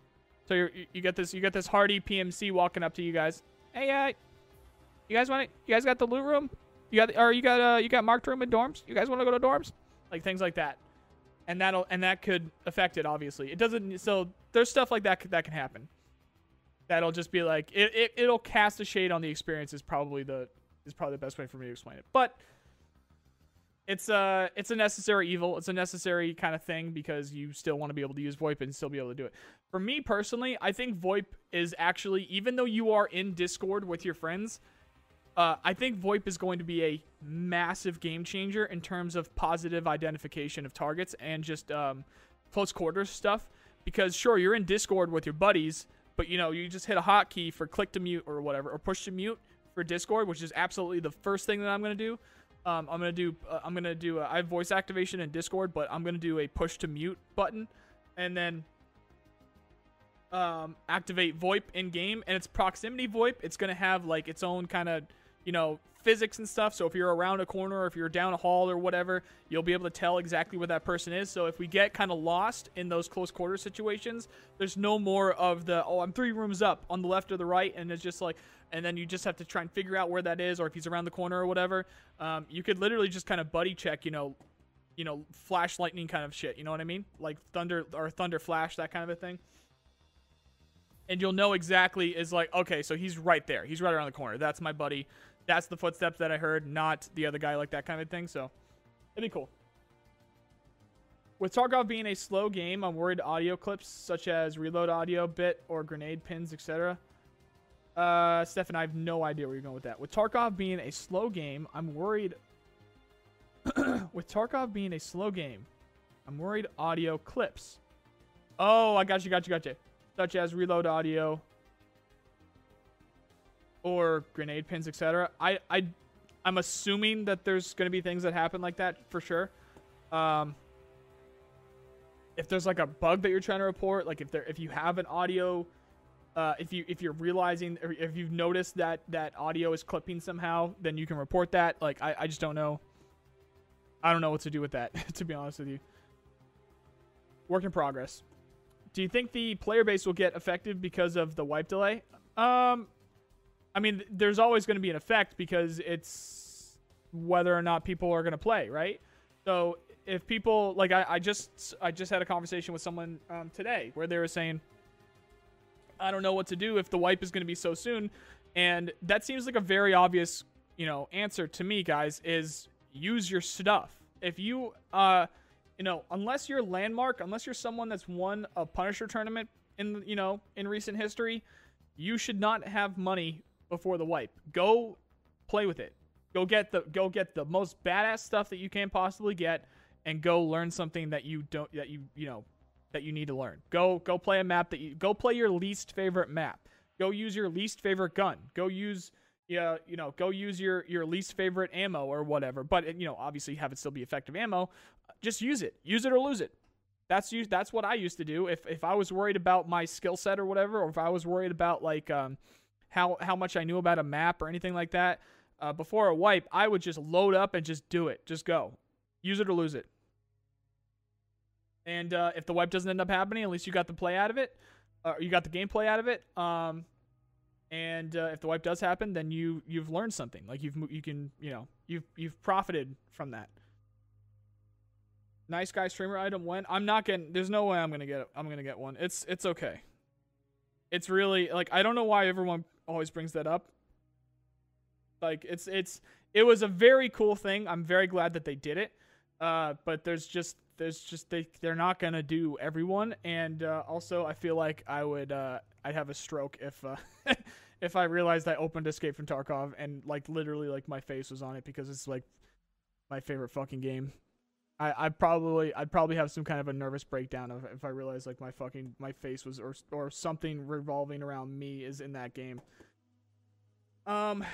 So you you this you got this hardy PMC walking up to you guys. Hey, uh, you guys want to? You guys got the loot room? You got or you got uh you got marked room in dorms? You guys want to go to dorms? Like things like that, and that'll and that could affect it. Obviously, it doesn't. So there's stuff like that that can happen. That'll just be like it, it it'll cast a shade on the experience. Is probably the is probably the best way for me to explain it. But it's a it's a necessary evil. It's a necessary kind of thing because you still want to be able to use VoIP and still be able to do it. For me personally, I think VoIP is actually even though you are in Discord with your friends, uh, I think VoIP is going to be a massive game changer in terms of positive identification of targets and just um, close quarters stuff. Because sure, you're in Discord with your buddies, but you know you just hit a hotkey for click to mute or whatever, or push to mute for Discord, which is absolutely the first thing that I'm gonna do. Um, I'm gonna do. Uh, I'm gonna do. A, I have voice activation in Discord, but I'm gonna do a push to mute button, and then um, activate VoIP in game. And it's proximity VoIP. It's gonna have like its own kind of, you know, physics and stuff. So if you're around a corner or if you're down a hall or whatever, you'll be able to tell exactly where that person is. So if we get kind of lost in those close quarter situations, there's no more of the oh I'm three rooms up on the left or the right, and it's just like and then you just have to try and figure out where that is or if he's around the corner or whatever. Um, you could literally just kind of buddy check, you know, you know, flash lightning kind of shit. You know what I mean? Like thunder or thunder flash, that kind of a thing. And you'll know exactly is like, okay, so he's right there. He's right around the corner. That's my buddy. That's the footsteps that I heard, not the other guy, like that kind of thing. So it'd be cool. With Tarkov being a slow game, I'm worried audio clips such as reload audio bit or grenade pins, etc. Uh, Stefan, I have no idea where you're going with that. With Tarkov being a slow game, I'm worried. with Tarkov being a slow game, I'm worried audio clips. Oh, I got you, got you, got you. Such as reload audio or grenade pins, etc. I, I, I'm assuming that there's going to be things that happen like that for sure. Um, if there's like a bug that you're trying to report, like if there, if you have an audio uh, if you if you're realizing or if you've noticed that that audio is clipping somehow, then you can report that. Like I, I just don't know. I don't know what to do with that, to be honest with you. Work in progress. Do you think the player base will get affected because of the wipe delay? Um, I mean, there's always going to be an effect because it's whether or not people are going to play, right? So if people like I, I just I just had a conversation with someone um, today where they were saying I don't know what to do if the wipe is going to be so soon, and that seems like a very obvious you know answer to me, guys. Is use your stuff. If you uh you know unless you're landmark, unless you're someone that's won a Punisher tournament in you know in recent history, you should not have money before the wipe. Go play with it. Go get the go get the most badass stuff that you can possibly get and go learn something that you don't that you you know that you need to learn. Go go play a map that you go play your least favorite map. Go use your least favorite gun. Go use yeah, you know, go use your your least favorite ammo or whatever. But you know, obviously have it still be effective ammo. Just use it. Use it or lose it. That's you that's what I used to do. If if I was worried about my skill set or whatever, or if I was worried about like um how how much I knew about a map or anything like that, uh, before a wipe, I would just load up and just do it. Just go. Use it or lose it. And uh, if the wipe doesn't end up happening, at least you got the play out of it, or you got the gameplay out of it. Um, and uh, if the wipe does happen, then you you've learned something. Like you've you can you know you've you've profited from that. Nice guy streamer item when I'm not getting. There's no way I'm gonna get. I'm gonna get one. It's it's okay. It's really like I don't know why everyone always brings that up. Like it's it's it was a very cool thing. I'm very glad that they did it. Uh, but there's just there's just they they're not gonna do everyone, and uh, also I feel like I would uh, I'd have a stroke if uh, if I realized I opened Escape from Tarkov and like literally like my face was on it because it's like my favorite fucking game. I I probably I'd probably have some kind of a nervous breakdown of if I realized like my fucking my face was or or something revolving around me is in that game. Um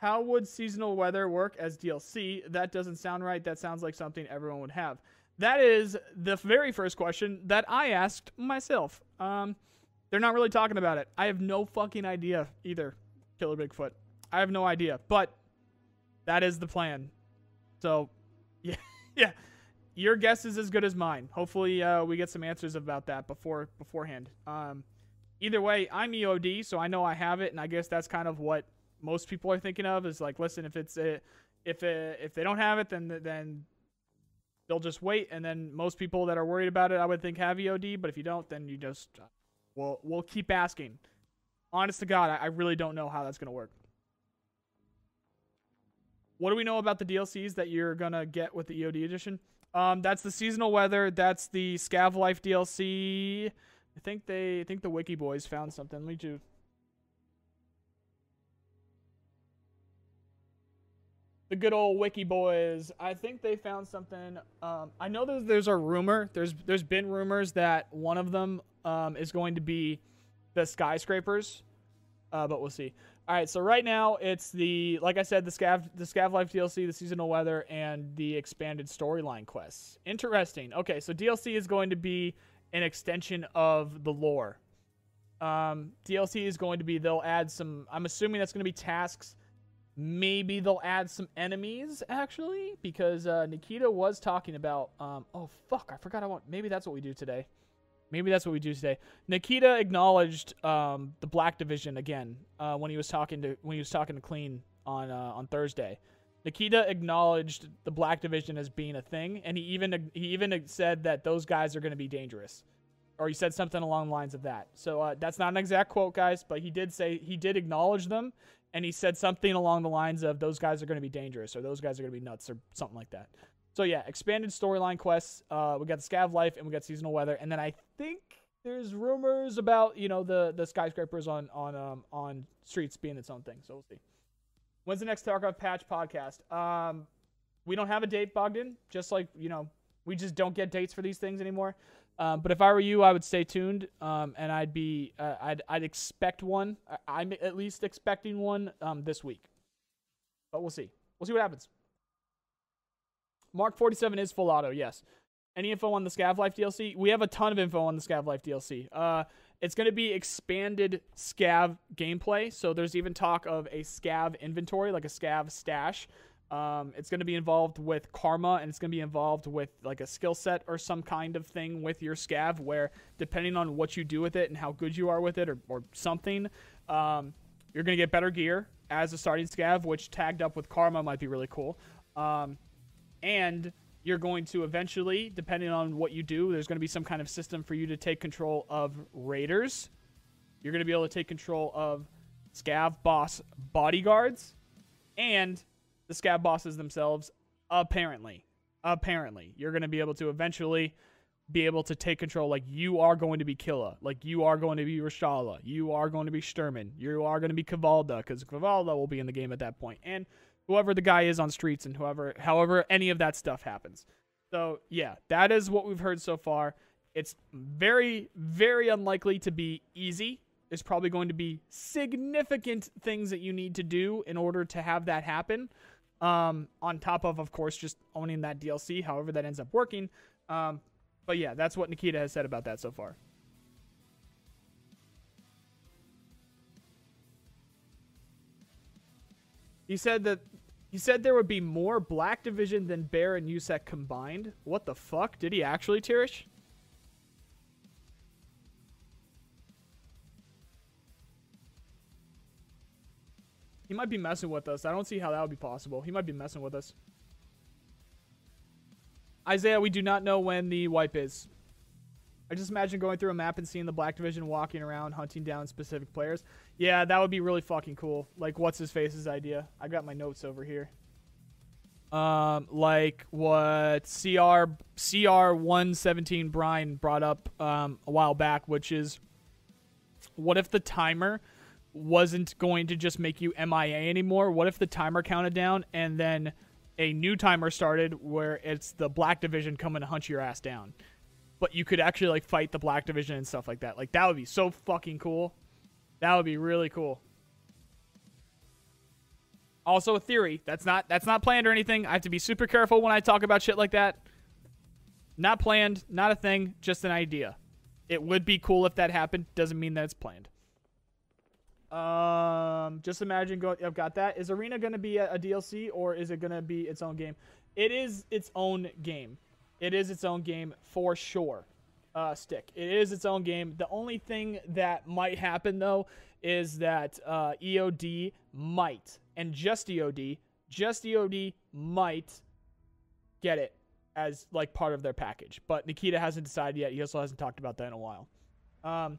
how would seasonal weather work as DLC? That doesn't sound right. That sounds like something everyone would have. That is the very first question that I asked myself. Um, they're not really talking about it. I have no fucking idea either, Killer Bigfoot. I have no idea, but that is the plan. So, yeah, yeah. Your guess is as good as mine. Hopefully, uh, we get some answers about that before beforehand. Um, either way, I'm EOD, so I know I have it, and I guess that's kind of what most people are thinking of. Is like, listen, if it's a, if it, if they don't have it, then then they'll just wait. And then most people that are worried about it, I would think have EOD. But if you don't, then you just uh, we'll we'll keep asking. Honest to God, I, I really don't know how that's gonna work. What do we know about the DLCs that you're gonna get with the EOD edition? Um, that's the seasonal weather. That's the Scav Life DLC. I think they I think the Wiki Boys found something. Let me do. The good old Wiki Boys. I think they found something. Um, I know there's there's a rumor. There's there's been rumors that one of them um, is going to be the skyscrapers, uh, but we'll see. All right, so right now it's the like I said, the scav the scav life DLC, the seasonal weather, and the expanded storyline quests. Interesting. Okay, so DLC is going to be an extension of the lore. Um, DLC is going to be they'll add some. I'm assuming that's going to be tasks. Maybe they'll add some enemies actually, because uh, Nikita was talking about. Um, oh fuck, I forgot I want. Maybe that's what we do today. Maybe that's what we do today. Nikita acknowledged um, the Black Division again uh, when he was talking to when he was talking to Klean on uh, on Thursday. Nikita acknowledged the Black Division as being a thing, and he even he even said that those guys are going to be dangerous, or he said something along the lines of that. So uh, that's not an exact quote, guys, but he did say he did acknowledge them, and he said something along the lines of those guys are going to be dangerous, or those guys are going to be nuts, or something like that. So yeah, expanded storyline quests. Uh, we got the Scav life and we got seasonal weather, and then I think there's rumors about you know the the skyscrapers on on um on streets being its own thing. So we'll see. When's the next Tarkov patch podcast? Um, we don't have a date, Bogdan. Just like you know, we just don't get dates for these things anymore. Um, but if I were you, I would stay tuned, um, and I'd be uh, I'd I'd expect one. I'm at least expecting one um, this week. But we'll see. We'll see what happens. Mark 47 is full auto, yes. Any info on the Scav Life DLC? We have a ton of info on the Scav Life DLC. Uh, it's going to be expanded Scav gameplay. So there's even talk of a Scav inventory, like a Scav stash. Um, it's going to be involved with karma and it's going to be involved with like a skill set or some kind of thing with your scav where depending on what you do with it and how good you are with it or, or something um, you're going to get better gear as a starting scav which tagged up with karma might be really cool Um, and you're going to eventually, depending on what you do, there's going to be some kind of system for you to take control of raiders. You're going to be able to take control of scav boss bodyguards and the scav bosses themselves. Apparently, apparently, you're going to be able to eventually be able to take control. Like you are going to be Killa, like you are going to be Reshala, you are going to be Sturman, you are going to be Kavalda, because Kavalda will be in the game at that point, and whoever the guy is on streets and whoever, however, any of that stuff happens. So yeah, that is what we've heard so far. It's very, very unlikely to be easy. There's probably going to be significant things that you need to do in order to have that happen. Um, on top of, of course, just owning that DLC, however that ends up working. Um, but yeah, that's what Nikita has said about that so far. He said that he said there would be more Black Division than Bear and USEC combined. What the fuck? Did he actually, Tirish? He might be messing with us. I don't see how that would be possible. He might be messing with us. Isaiah, we do not know when the wipe is. I just imagine going through a map and seeing the Black Division walking around hunting down specific players. Yeah, that would be really fucking cool. Like, what's his face's idea? I got my notes over here. Um, like what CR CR one seventeen Brian brought up um a while back, which is what if the timer wasn't going to just make you MIA anymore? What if the timer counted down and then a new timer started where it's the Black Division coming to hunt your ass down? but you could actually like fight the black division and stuff like that. Like that would be so fucking cool. That would be really cool. Also a theory. That's not that's not planned or anything. I have to be super careful when I talk about shit like that. Not planned, not a thing, just an idea. It would be cool if that happened. Doesn't mean that it's planned. Um, just imagine going. I've got that. Is Arena going to be a, a DLC or is it going to be its own game? It is its own game. It is its own game for sure. Uh, stick. It is its own game. The only thing that might happen though is that uh, EOD might, and just EOD, just EOD might get it as like part of their package. But Nikita hasn't decided yet. He also hasn't talked about that in a while. Um,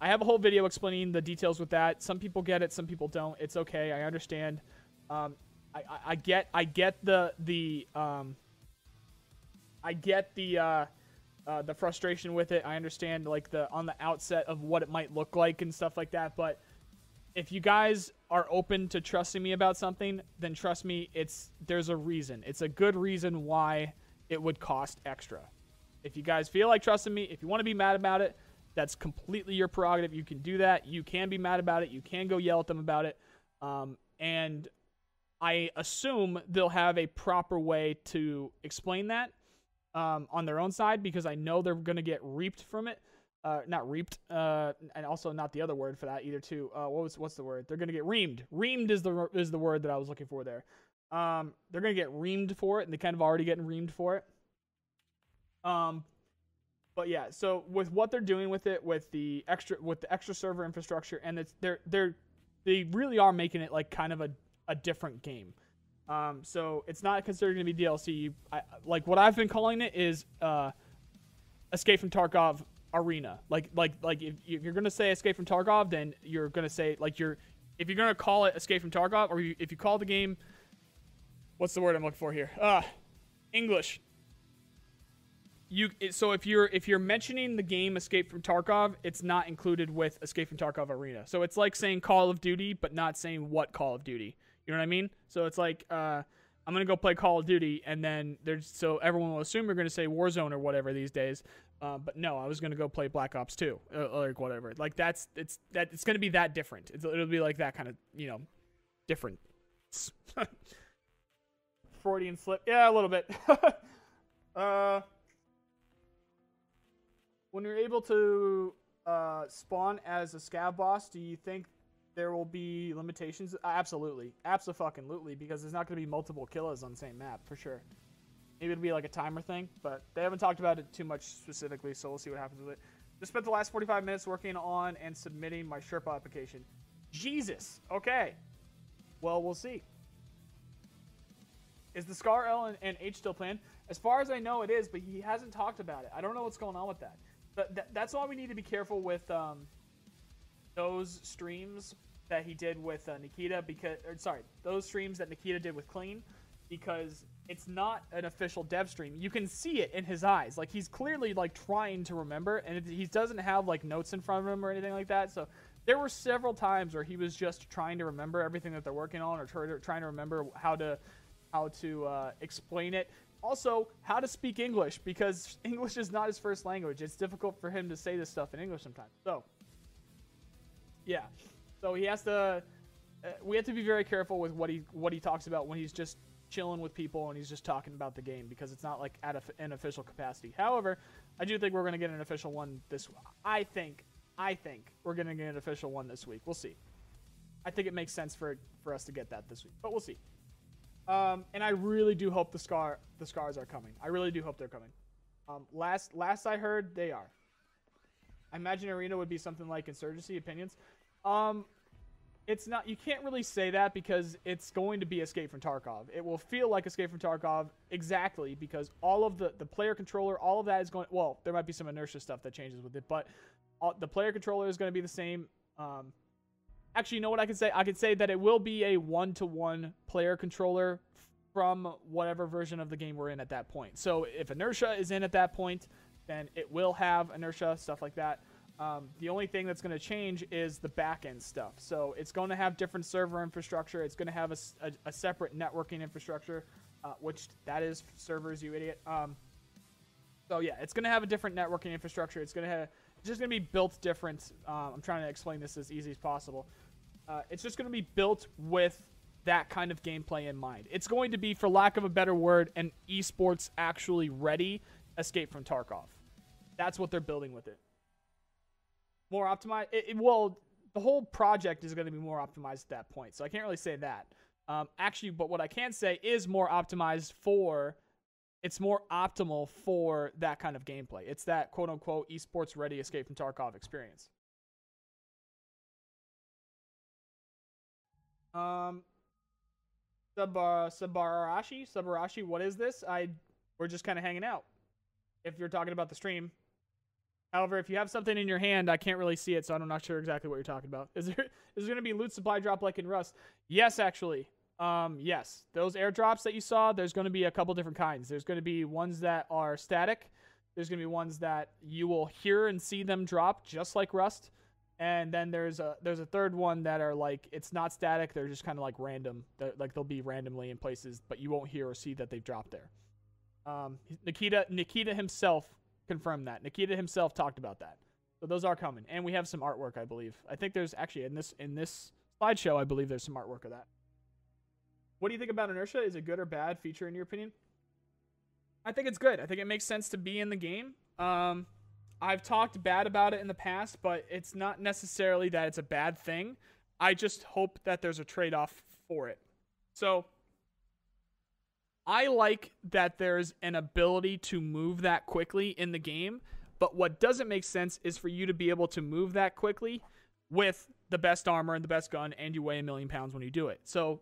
I have a whole video explaining the details with that. Some people get it, some people don't. It's okay. I understand. Um, I, I, I, get I get the the um, I get the uh, uh, the frustration with it. I understand like the on the outset of what it might look like and stuff like that. But if you guys are open to trusting me about something, then trust me, it's there's a reason. It's a good reason why it would cost extra. If you guys feel like trusting me, if you want to be mad about it, that's completely your prerogative. You can do that. You can be mad about it. You can go yell at them about it. Um, and I assume they'll have a proper way to explain that um, on their own side because I know they're going to get reaped from it. Uh, not reaped, uh, and also not the other word for that either. Too. Uh, what was what's the word? They're going to get reamed. Reamed is the is the word that I was looking for there. Um, they're going to get reamed for it, and they kind of already getting reamed for it. Um, but yeah, so with what they're doing with it, with the extra with the extra server infrastructure, and it's they're they're they really are making it like kind of a a different game. Um, so it's not considered to be DLC. I, like what I've been calling it is uh, Escape from Tarkov Arena. Like like like if, you're gonna say Escape from Tarkov, then you're gonna say like you're if you're gonna call it Escape from Tarkov, or you, if you call the game, what's the word I'm looking for here? Uh, English. You so if you're if you're mentioning the game Escape from Tarkov, it's not included with Escape from Tarkov Arena. So it's like saying Call of Duty, but not saying what Call of Duty. You know what I mean? So it's like uh, I'm gonna go play Call of Duty, and then there's so everyone will assume you're gonna say Warzone or whatever these days. Uh, but no, I was gonna go play Black Ops 2 or, or like whatever. Like that's it's that it's gonna be that different. It's, it'll be like that kind of you know different. Freudian slip, yeah, a little bit. uh, when you're able to uh, spawn as a scav boss, do you think there will be limitations. Absolutely, absolutely, because there's not going to be multiple killers on the same map for sure. Maybe it'll be like a timer thing, but they haven't talked about it too much specifically, so we'll see what happens with it. Just spent the last 45 minutes working on and submitting my Sherpa application. Jesus. Okay. Well, we'll see. Is the Scar L and, and, H still planned? As far as I know, it is, but he hasn't talked about it. I don't know what's going on with that. But th- that's why we need to be careful with um, those streams that he did with uh, Nikita because, or, sorry, those streams that Nikita did with Klean, because it's not an official dev stream. You can see it in his eyes, like he's clearly like trying to remember, and it, he doesn't have like notes in front of him or anything like that. So there were several times where he was just trying to remember everything that they're working on, or trying to remember how to how to uh, explain it. Also, how to speak English because English is not his first language. It's difficult for him to say this stuff in English sometimes. So, yeah, so he has to. Uh, we have to be very careful with what he what he talks about when he's just chilling with people and he's just talking about the game because it's not like at a, an official capacity. However, I do think we're going to get an official one this. I think I think we're going to get an official one this week. We'll see. I think it makes sense for for us to get that this week, but we'll see. Um, and I really do hope the scar the scars are coming. I really do hope they're coming. Um, last last I heard, they are. I imagine Arena would be something like Insurgency Opinions. Um, it's not. You can't really say that because it's going to be Escape from Tarkov. It will feel like Escape from Tarkov exactly because all of the the player controller, all of that is going. Well, there might be some inertia stuff that changes with it, but all, the player controller is going to be the same. Um, actually, you know what I can say? I can say that it will be a one to one player controller from whatever version of the game we're in at that point. So if inertia is in at that point, then it will have inertia stuff like that. Um, the only thing that's going to change is the backend stuff. So it's going to have different server infrastructure. It's going to have a, a, a separate networking infrastructure, uh, which that is servers, you idiot. Um, so yeah, it's going to have a different networking infrastructure. It's going to have it's just going to be built different. Uh, I'm trying to explain this as easy as possible. Uh, it's just going to be built with that kind of gameplay in mind. It's going to be, for lack of a better word, an esports actually ready Escape from Tarkov. That's what they're building with it more optimized. It, it, well, the whole project is going to be more optimized at that point, so I can't really say that. Um, actually, but what I can say is more optimized for. It's more optimal for that kind of gameplay. It's that quote unquote esports ready escape from Tarkov experience. Um, Sabar Sabarashi, Sabarashi, what is this? I we're just kind of hanging out. If you're talking about the stream, However, if you have something in your hand, I can't really see it, so I'm not sure exactly what you're talking about. Is there is there going to be loot supply drop like in Rust? Yes, actually. Um, yes, those airdrops that you saw, there's going to be a couple different kinds. There's going to be ones that are static. There's going to be ones that you will hear and see them drop, just like Rust. And then there's a there's a third one that are like it's not static. They're just kind of like random. They're, like they'll be randomly in places, but you won't hear or see that they've dropped there. Um, Nikita Nikita himself confirmed that. Nikita himself talked about that. So those are coming, and we have some artwork, I believe. I think there's actually in this in this slideshow, I believe there's some artwork of that. What do you think about inertia? Is it good or bad feature in your opinion? I think it's good. I think it makes sense to be in the game. Um, I've talked bad about it in the past, but it's not necessarily that it's a bad thing. I just hope that there's a trade off for it. So I like that there's an ability to move that quickly in the game, but what doesn't make sense is for you to be able to move that quickly with the best armor and the best gun, and you weigh a million pounds when you do it. So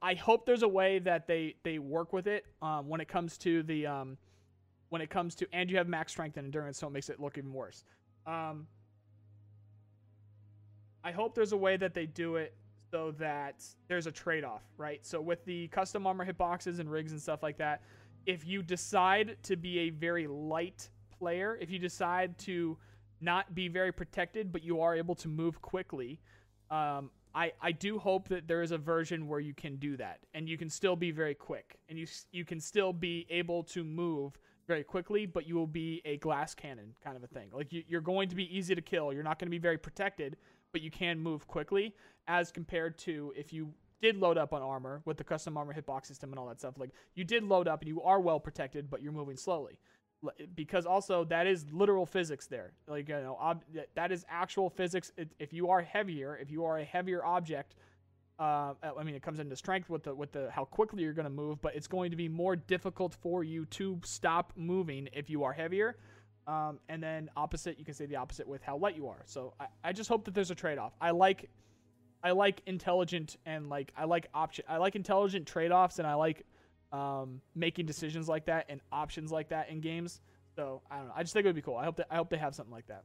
I hope there's a way that they they work with it um, when it comes to the um, when it comes to and you have max strength and endurance, so it makes it look even worse. Um, I hope there's a way that they do it so that there's a trade off, right? So with the custom armor hitboxes and rigs and stuff like that, if you decide to be a very light player, if you decide to not be very protected, but you are able to move quickly, um, I, I do hope that there is a version where you can do that and you can still be very quick and you you can still be able to move very quickly, but you will be a glass cannon kind of a thing. Like you, you're going to be easy to kill. You're not going to be very protected, but you can move quickly as compared to if you did load up on armor with the custom armor hitbox system and all that stuff. Like you did load up and you are well protected, but you're moving slowly. Because also that is literal physics there. Like you know, ob- that is actual physics. If you are heavier, if you are a heavier object, uh, I mean, it comes into strength with the with the how quickly you're going to move, but it's going to be more difficult for you to stop moving if you are heavier. Um, and then opposite, you can say the opposite with how light you are. So I, I just hope that there's a trade off. I like I like intelligent and like I like option I like intelligent trade-offs and I like um, making decisions like that and options like that in games. So I don't know. I just think it would be cool. I hope that I hope they have something like that.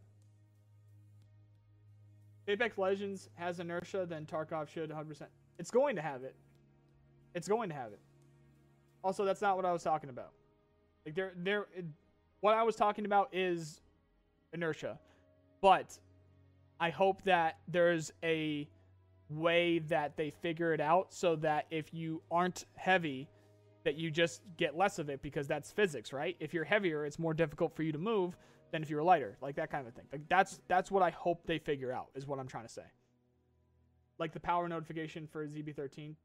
Apex Legends has inertia, then Tarkov should 100%. It's going to have it. It's going to have it. Also, that's not what I was talking about. Like there, there. What I was talking about is inertia, but I hope that there's a way that they figure it out so that if you aren't heavy, that you just get less of it because that's physics, right? If you're heavier, it's more difficult for you to move than if you're lighter, like that kind of thing. Like that's that's what I hope they figure out is what I'm trying to say. Like the power notification for ZB13.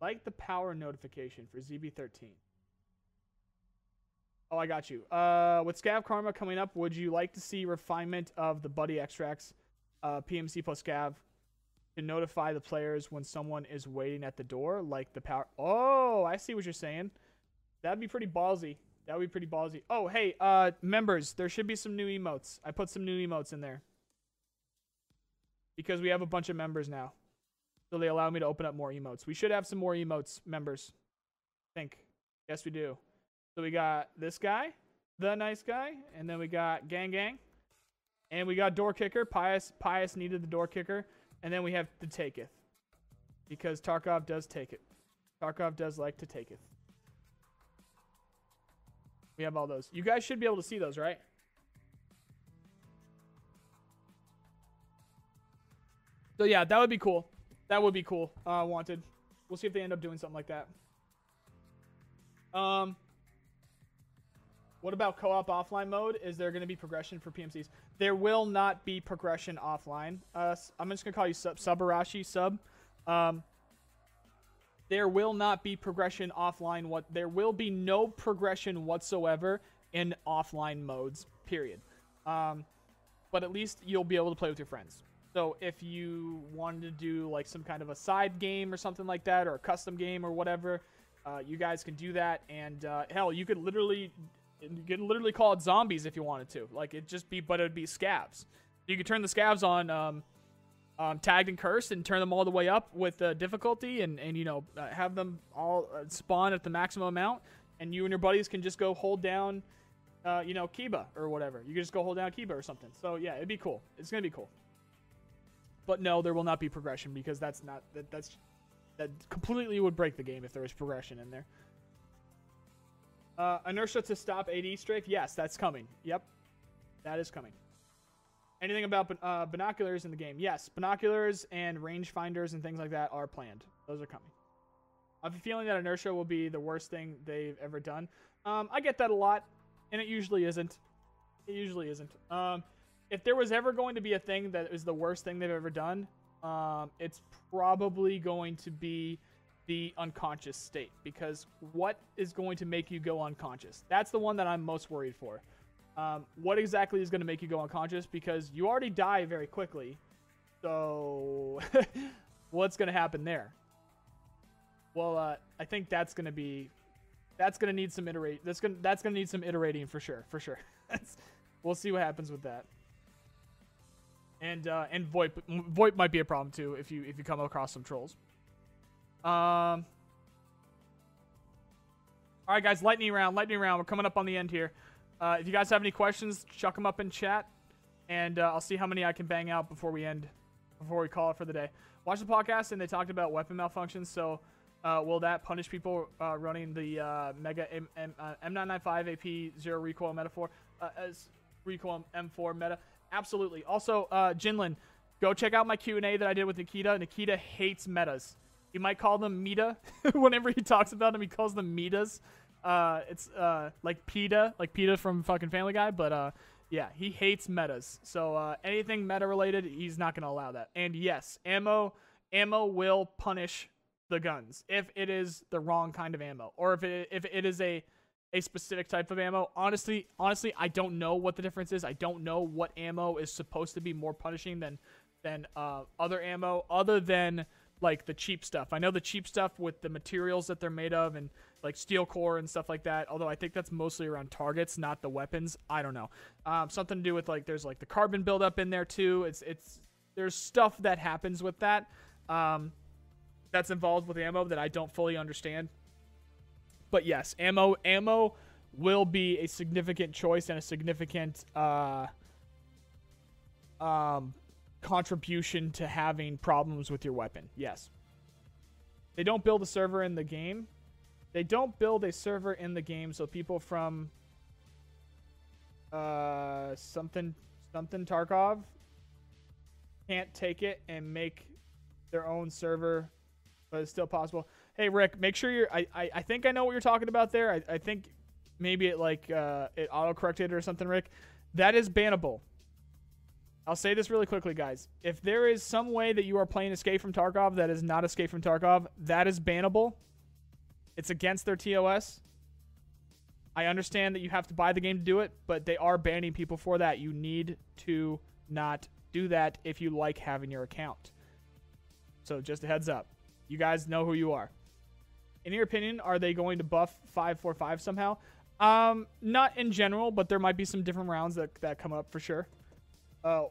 Like the power notification for ZB13. Oh, I got you. Uh, with Scav Karma coming up, would you like to see refinement of the buddy extracts, uh, PMC plus Scav, to notify the players when someone is waiting at the door, like the power? Oh, I see what you're saying. That'd be pretty ballsy. That would be pretty ballsy. Oh, hey, uh, members, there should be some new emotes. I put some new emotes in there because we have a bunch of members now, so they allow me to open up more emotes. We should have some more emotes, members. I think. Yes, we do. So we got this guy, the nice guy, and then we got Gang Gang, and we got Door Kicker. Pius Pius needed the Door Kicker, and then we have the Taketh, because Tarkov does take it. Tarkov does like to take it. We have all those. You guys should be able to see those, right? So yeah, that would be cool. That would be cool. Uh, wanted. We'll see if they end up doing something like that. Um, what about co-op offline mode? Is there going to be progression for PMCs? There will not be progression offline. Uh, I'm just going to call you Sub Subarashi Sub. Um, there will not be progression offline. What there will be no progression whatsoever in offline modes. Period. Um, but at least you'll be able to play with your friends. So if you wanted to do like some kind of a side game or something like that, or a custom game or whatever, uh, you guys can do that. And uh, hell, you could literally you can literally call it zombies if you wanted to. Like it just be, but it'd be scavs. You could turn the scavs on um, um, tagged and cursed and turn them all the way up with uh, difficulty and and you know uh, have them all uh, spawn at the maximum amount. And you and your buddies can just go hold down, uh, you know, Kiba or whatever. You can just go hold down Kiba or something. So yeah, it'd be cool. It's gonna be cool. But no, there will not be progression because that's not that that's that completely would break the game if there was progression in there. Uh, inertia to stop AD strafe. Yes, that's coming. Yep, that is coming. Anything about uh, binoculars in the game? Yes, binoculars and rangefinders and things like that are planned. Those are coming. I have a feeling that inertia will be the worst thing they've ever done. Um, I get that a lot, and it usually isn't. It usually isn't. Um, if there was ever going to be a thing that is the worst thing they've ever done, um, it's probably going to be the unconscious state because what is going to make you go unconscious? That's the one that I'm most worried for. Um, what exactly is going to make you go unconscious? Because you already die very quickly. So, what's going to happen there? Well, uh, I think that's going to be that's going to need some iterate. That's going that's to need some iterating for sure, for sure. we'll see what happens with that. And uh, and VoIP VoIP might be a problem too if you if you come across some trolls. Um. All right, guys, lightning round, lightning round. We're coming up on the end here. Uh, if you guys have any questions, chuck them up in chat, and uh, I'll see how many I can bang out before we end, before we call it for the day. Watch the podcast, and they talked about weapon malfunctions. So, uh, will that punish people uh, running the uh, Mega M- M- M995 AP zero recoil metaphor uh, as recoil M4 meta? Absolutely. Also, Jinlin, go check out my Q and A that I did with Nikita. Nikita hates metas. He might call them meta. Whenever he talks about them, he calls them metas. Uh, it's uh, like PETA, like PETA from fucking Family Guy, but uh, yeah, he hates metas. So uh, anything meta related, he's not gonna allow that. And yes, ammo, ammo will punish the guns if it is the wrong kind of ammo, or if it if it is a a specific type of ammo. Honestly, honestly, I don't know what the difference is. I don't know what ammo is supposed to be more punishing than than uh, other ammo, other than like the cheap stuff. I know the cheap stuff with the materials that they're made of and like steel core and stuff like that. Although I think that's mostly around targets, not the weapons. I don't know. Um, something to do with like there's like the carbon buildup in there too. It's it's there's stuff that happens with that um, that's involved with ammo that I don't fully understand. But yes, ammo ammo will be a significant choice and a significant uh, um, contribution to having problems with your weapon. Yes. They don't build a server in the game. They don't build a server in the game so people from uh something something Tarkov can't take it and make their own server, but it's still possible. Hey Rick, make sure you're I I, I think I know what you're talking about there. I, I think maybe it like uh it auto corrected or something, Rick. That is bannable. I'll say this really quickly, guys. If there is some way that you are playing Escape from Tarkov that is not Escape from Tarkov, that is bannable. It's against their TOS. I understand that you have to buy the game to do it, but they are banning people for that. You need to not do that if you like having your account. So just a heads up. You guys know who you are. In your opinion, are they going to buff 545 somehow? Um, not in general, but there might be some different rounds that, that come up for sure. Uh,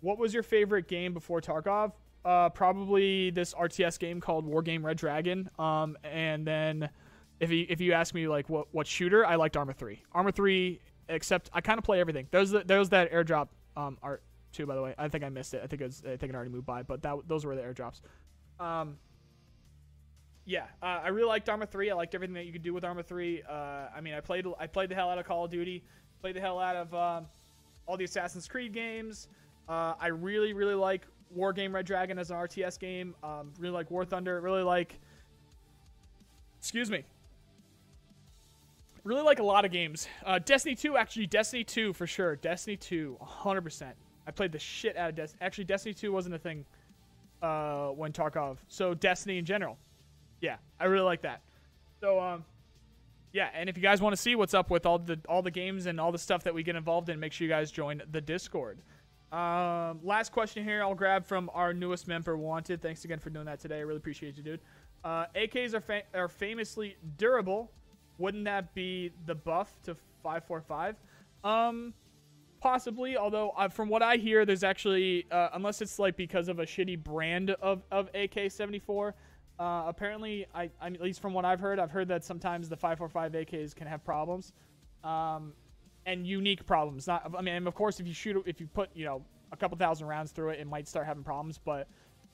what was your favorite game before Tarkov? Uh, probably this RTS game called Wargame Red Dragon. Um, and then if you if you ask me like what what shooter, I liked Arma Three. Arma Three, except I kind of play everything. Those the, there's that airdrop um art too. By the way, I think I missed it. I think it was, I think it already moved by, but that those were the airdrops. Um. Yeah, uh, I really liked Arma Three. I liked everything that you could do with Arma Three. Uh, I mean, I played I played the hell out of Call of Duty, played the hell out of um, all the Assassin's Creed games. Uh, I really, really like Wargame Red Dragon as an RTS game. Um, really like War Thunder. Really like. Excuse me. Really like a lot of games. Uh, Destiny 2, actually, Destiny 2 for sure. Destiny 2, 100%. I played the shit out of Destiny. Actually, Destiny 2 wasn't a thing uh, when Tarkov. So, Destiny in general. Yeah, I really like that. So, um, yeah, and if you guys want to see what's up with all the all the games and all the stuff that we get involved in, make sure you guys join the Discord. Um, last question here, I'll grab from our newest member, Wanted. Thanks again for doing that today. I really appreciate you, dude. Uh, AKs are fa- are famously durable. Wouldn't that be the buff to 545? Um, possibly. Although uh, from what I hear, there's actually uh, unless it's like because of a shitty brand of of AK-74. Uh, apparently, I, I at least from what I've heard, I've heard that sometimes the 545 AKs can have problems. Um, and unique problems. Not, I mean, of course, if you shoot, if you put, you know, a couple thousand rounds through it, it might start having problems. But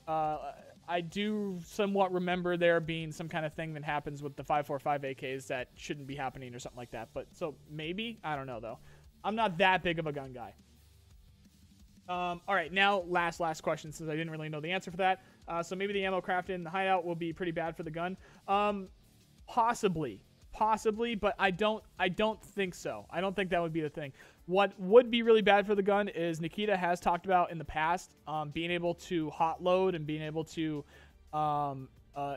uh, I do somewhat remember there being some kind of thing that happens with the 545 AKs that shouldn't be happening or something like that. But so maybe I don't know though. I'm not that big of a gun guy. Um, all right, now last last question since I didn't really know the answer for that. Uh, so maybe the ammo crafted in the hideout will be pretty bad for the gun. Um, possibly, possibly, but I don't I don't think so. I don't think that would be the thing. What would be really bad for the gun is Nikita has talked about in the past um, being able to hot load and being able to um, uh,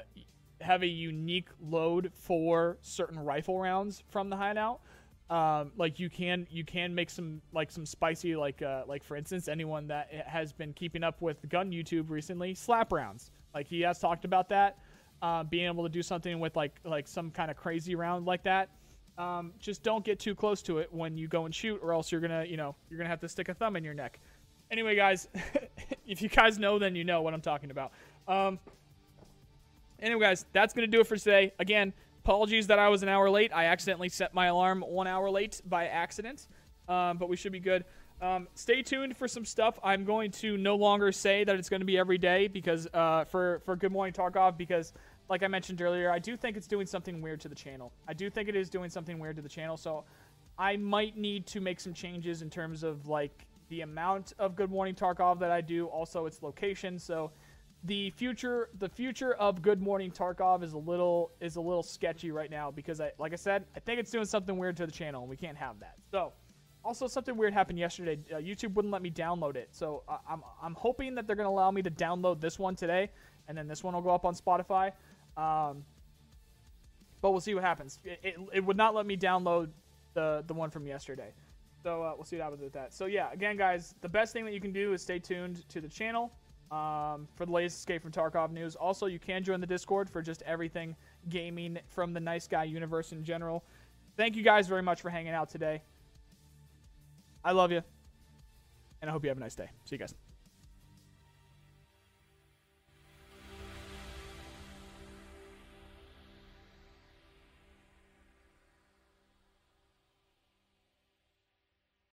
have a unique load for certain rifle rounds from the hideout. Um, like you can you can make some like some spicy like uh, like for instance anyone that has been keeping up with gun YouTube recently slap rounds like he has talked about that uh, being able to do something with like like some kind of crazy round like that. Um, just don't get too close to it when you go and shoot, or else you're gonna you know you're gonna have to stick a thumb in your neck. Anyway, guys, if you guys know, then you know what I'm talking about. Um, anyway, guys, that's gonna do it for today. Again, apologies that I was an hour late. I accidentally set my alarm one hour late by accident, um, but we should be good. Um, stay tuned for some stuff. I'm going to no longer say that it's going to be every day because uh, for for Good Morning Tarkov because like I mentioned earlier, I do think it's doing something weird to the channel. I do think it is doing something weird to the channel. So I might need to make some changes in terms of like the amount of Good Morning Tarkov that I do, also its location. So the future the future of Good Morning Tarkov is a little is a little sketchy right now because I like I said, I think it's doing something weird to the channel and we can't have that. So also, something weird happened yesterday. Uh, YouTube wouldn't let me download it, so uh, I'm I'm hoping that they're gonna allow me to download this one today, and then this one will go up on Spotify. Um, but we'll see what happens. It, it, it, would not let me download the the one from yesterday, so uh, we'll see what happens with that. So yeah, again, guys, the best thing that you can do is stay tuned to the channel um, for the latest Escape from Tarkov news. Also, you can join the Discord for just everything gaming from the NoiceGuy universe in general. Thank you guys very much for hanging out today. I love you. And I hope you have a nice day. See you guys.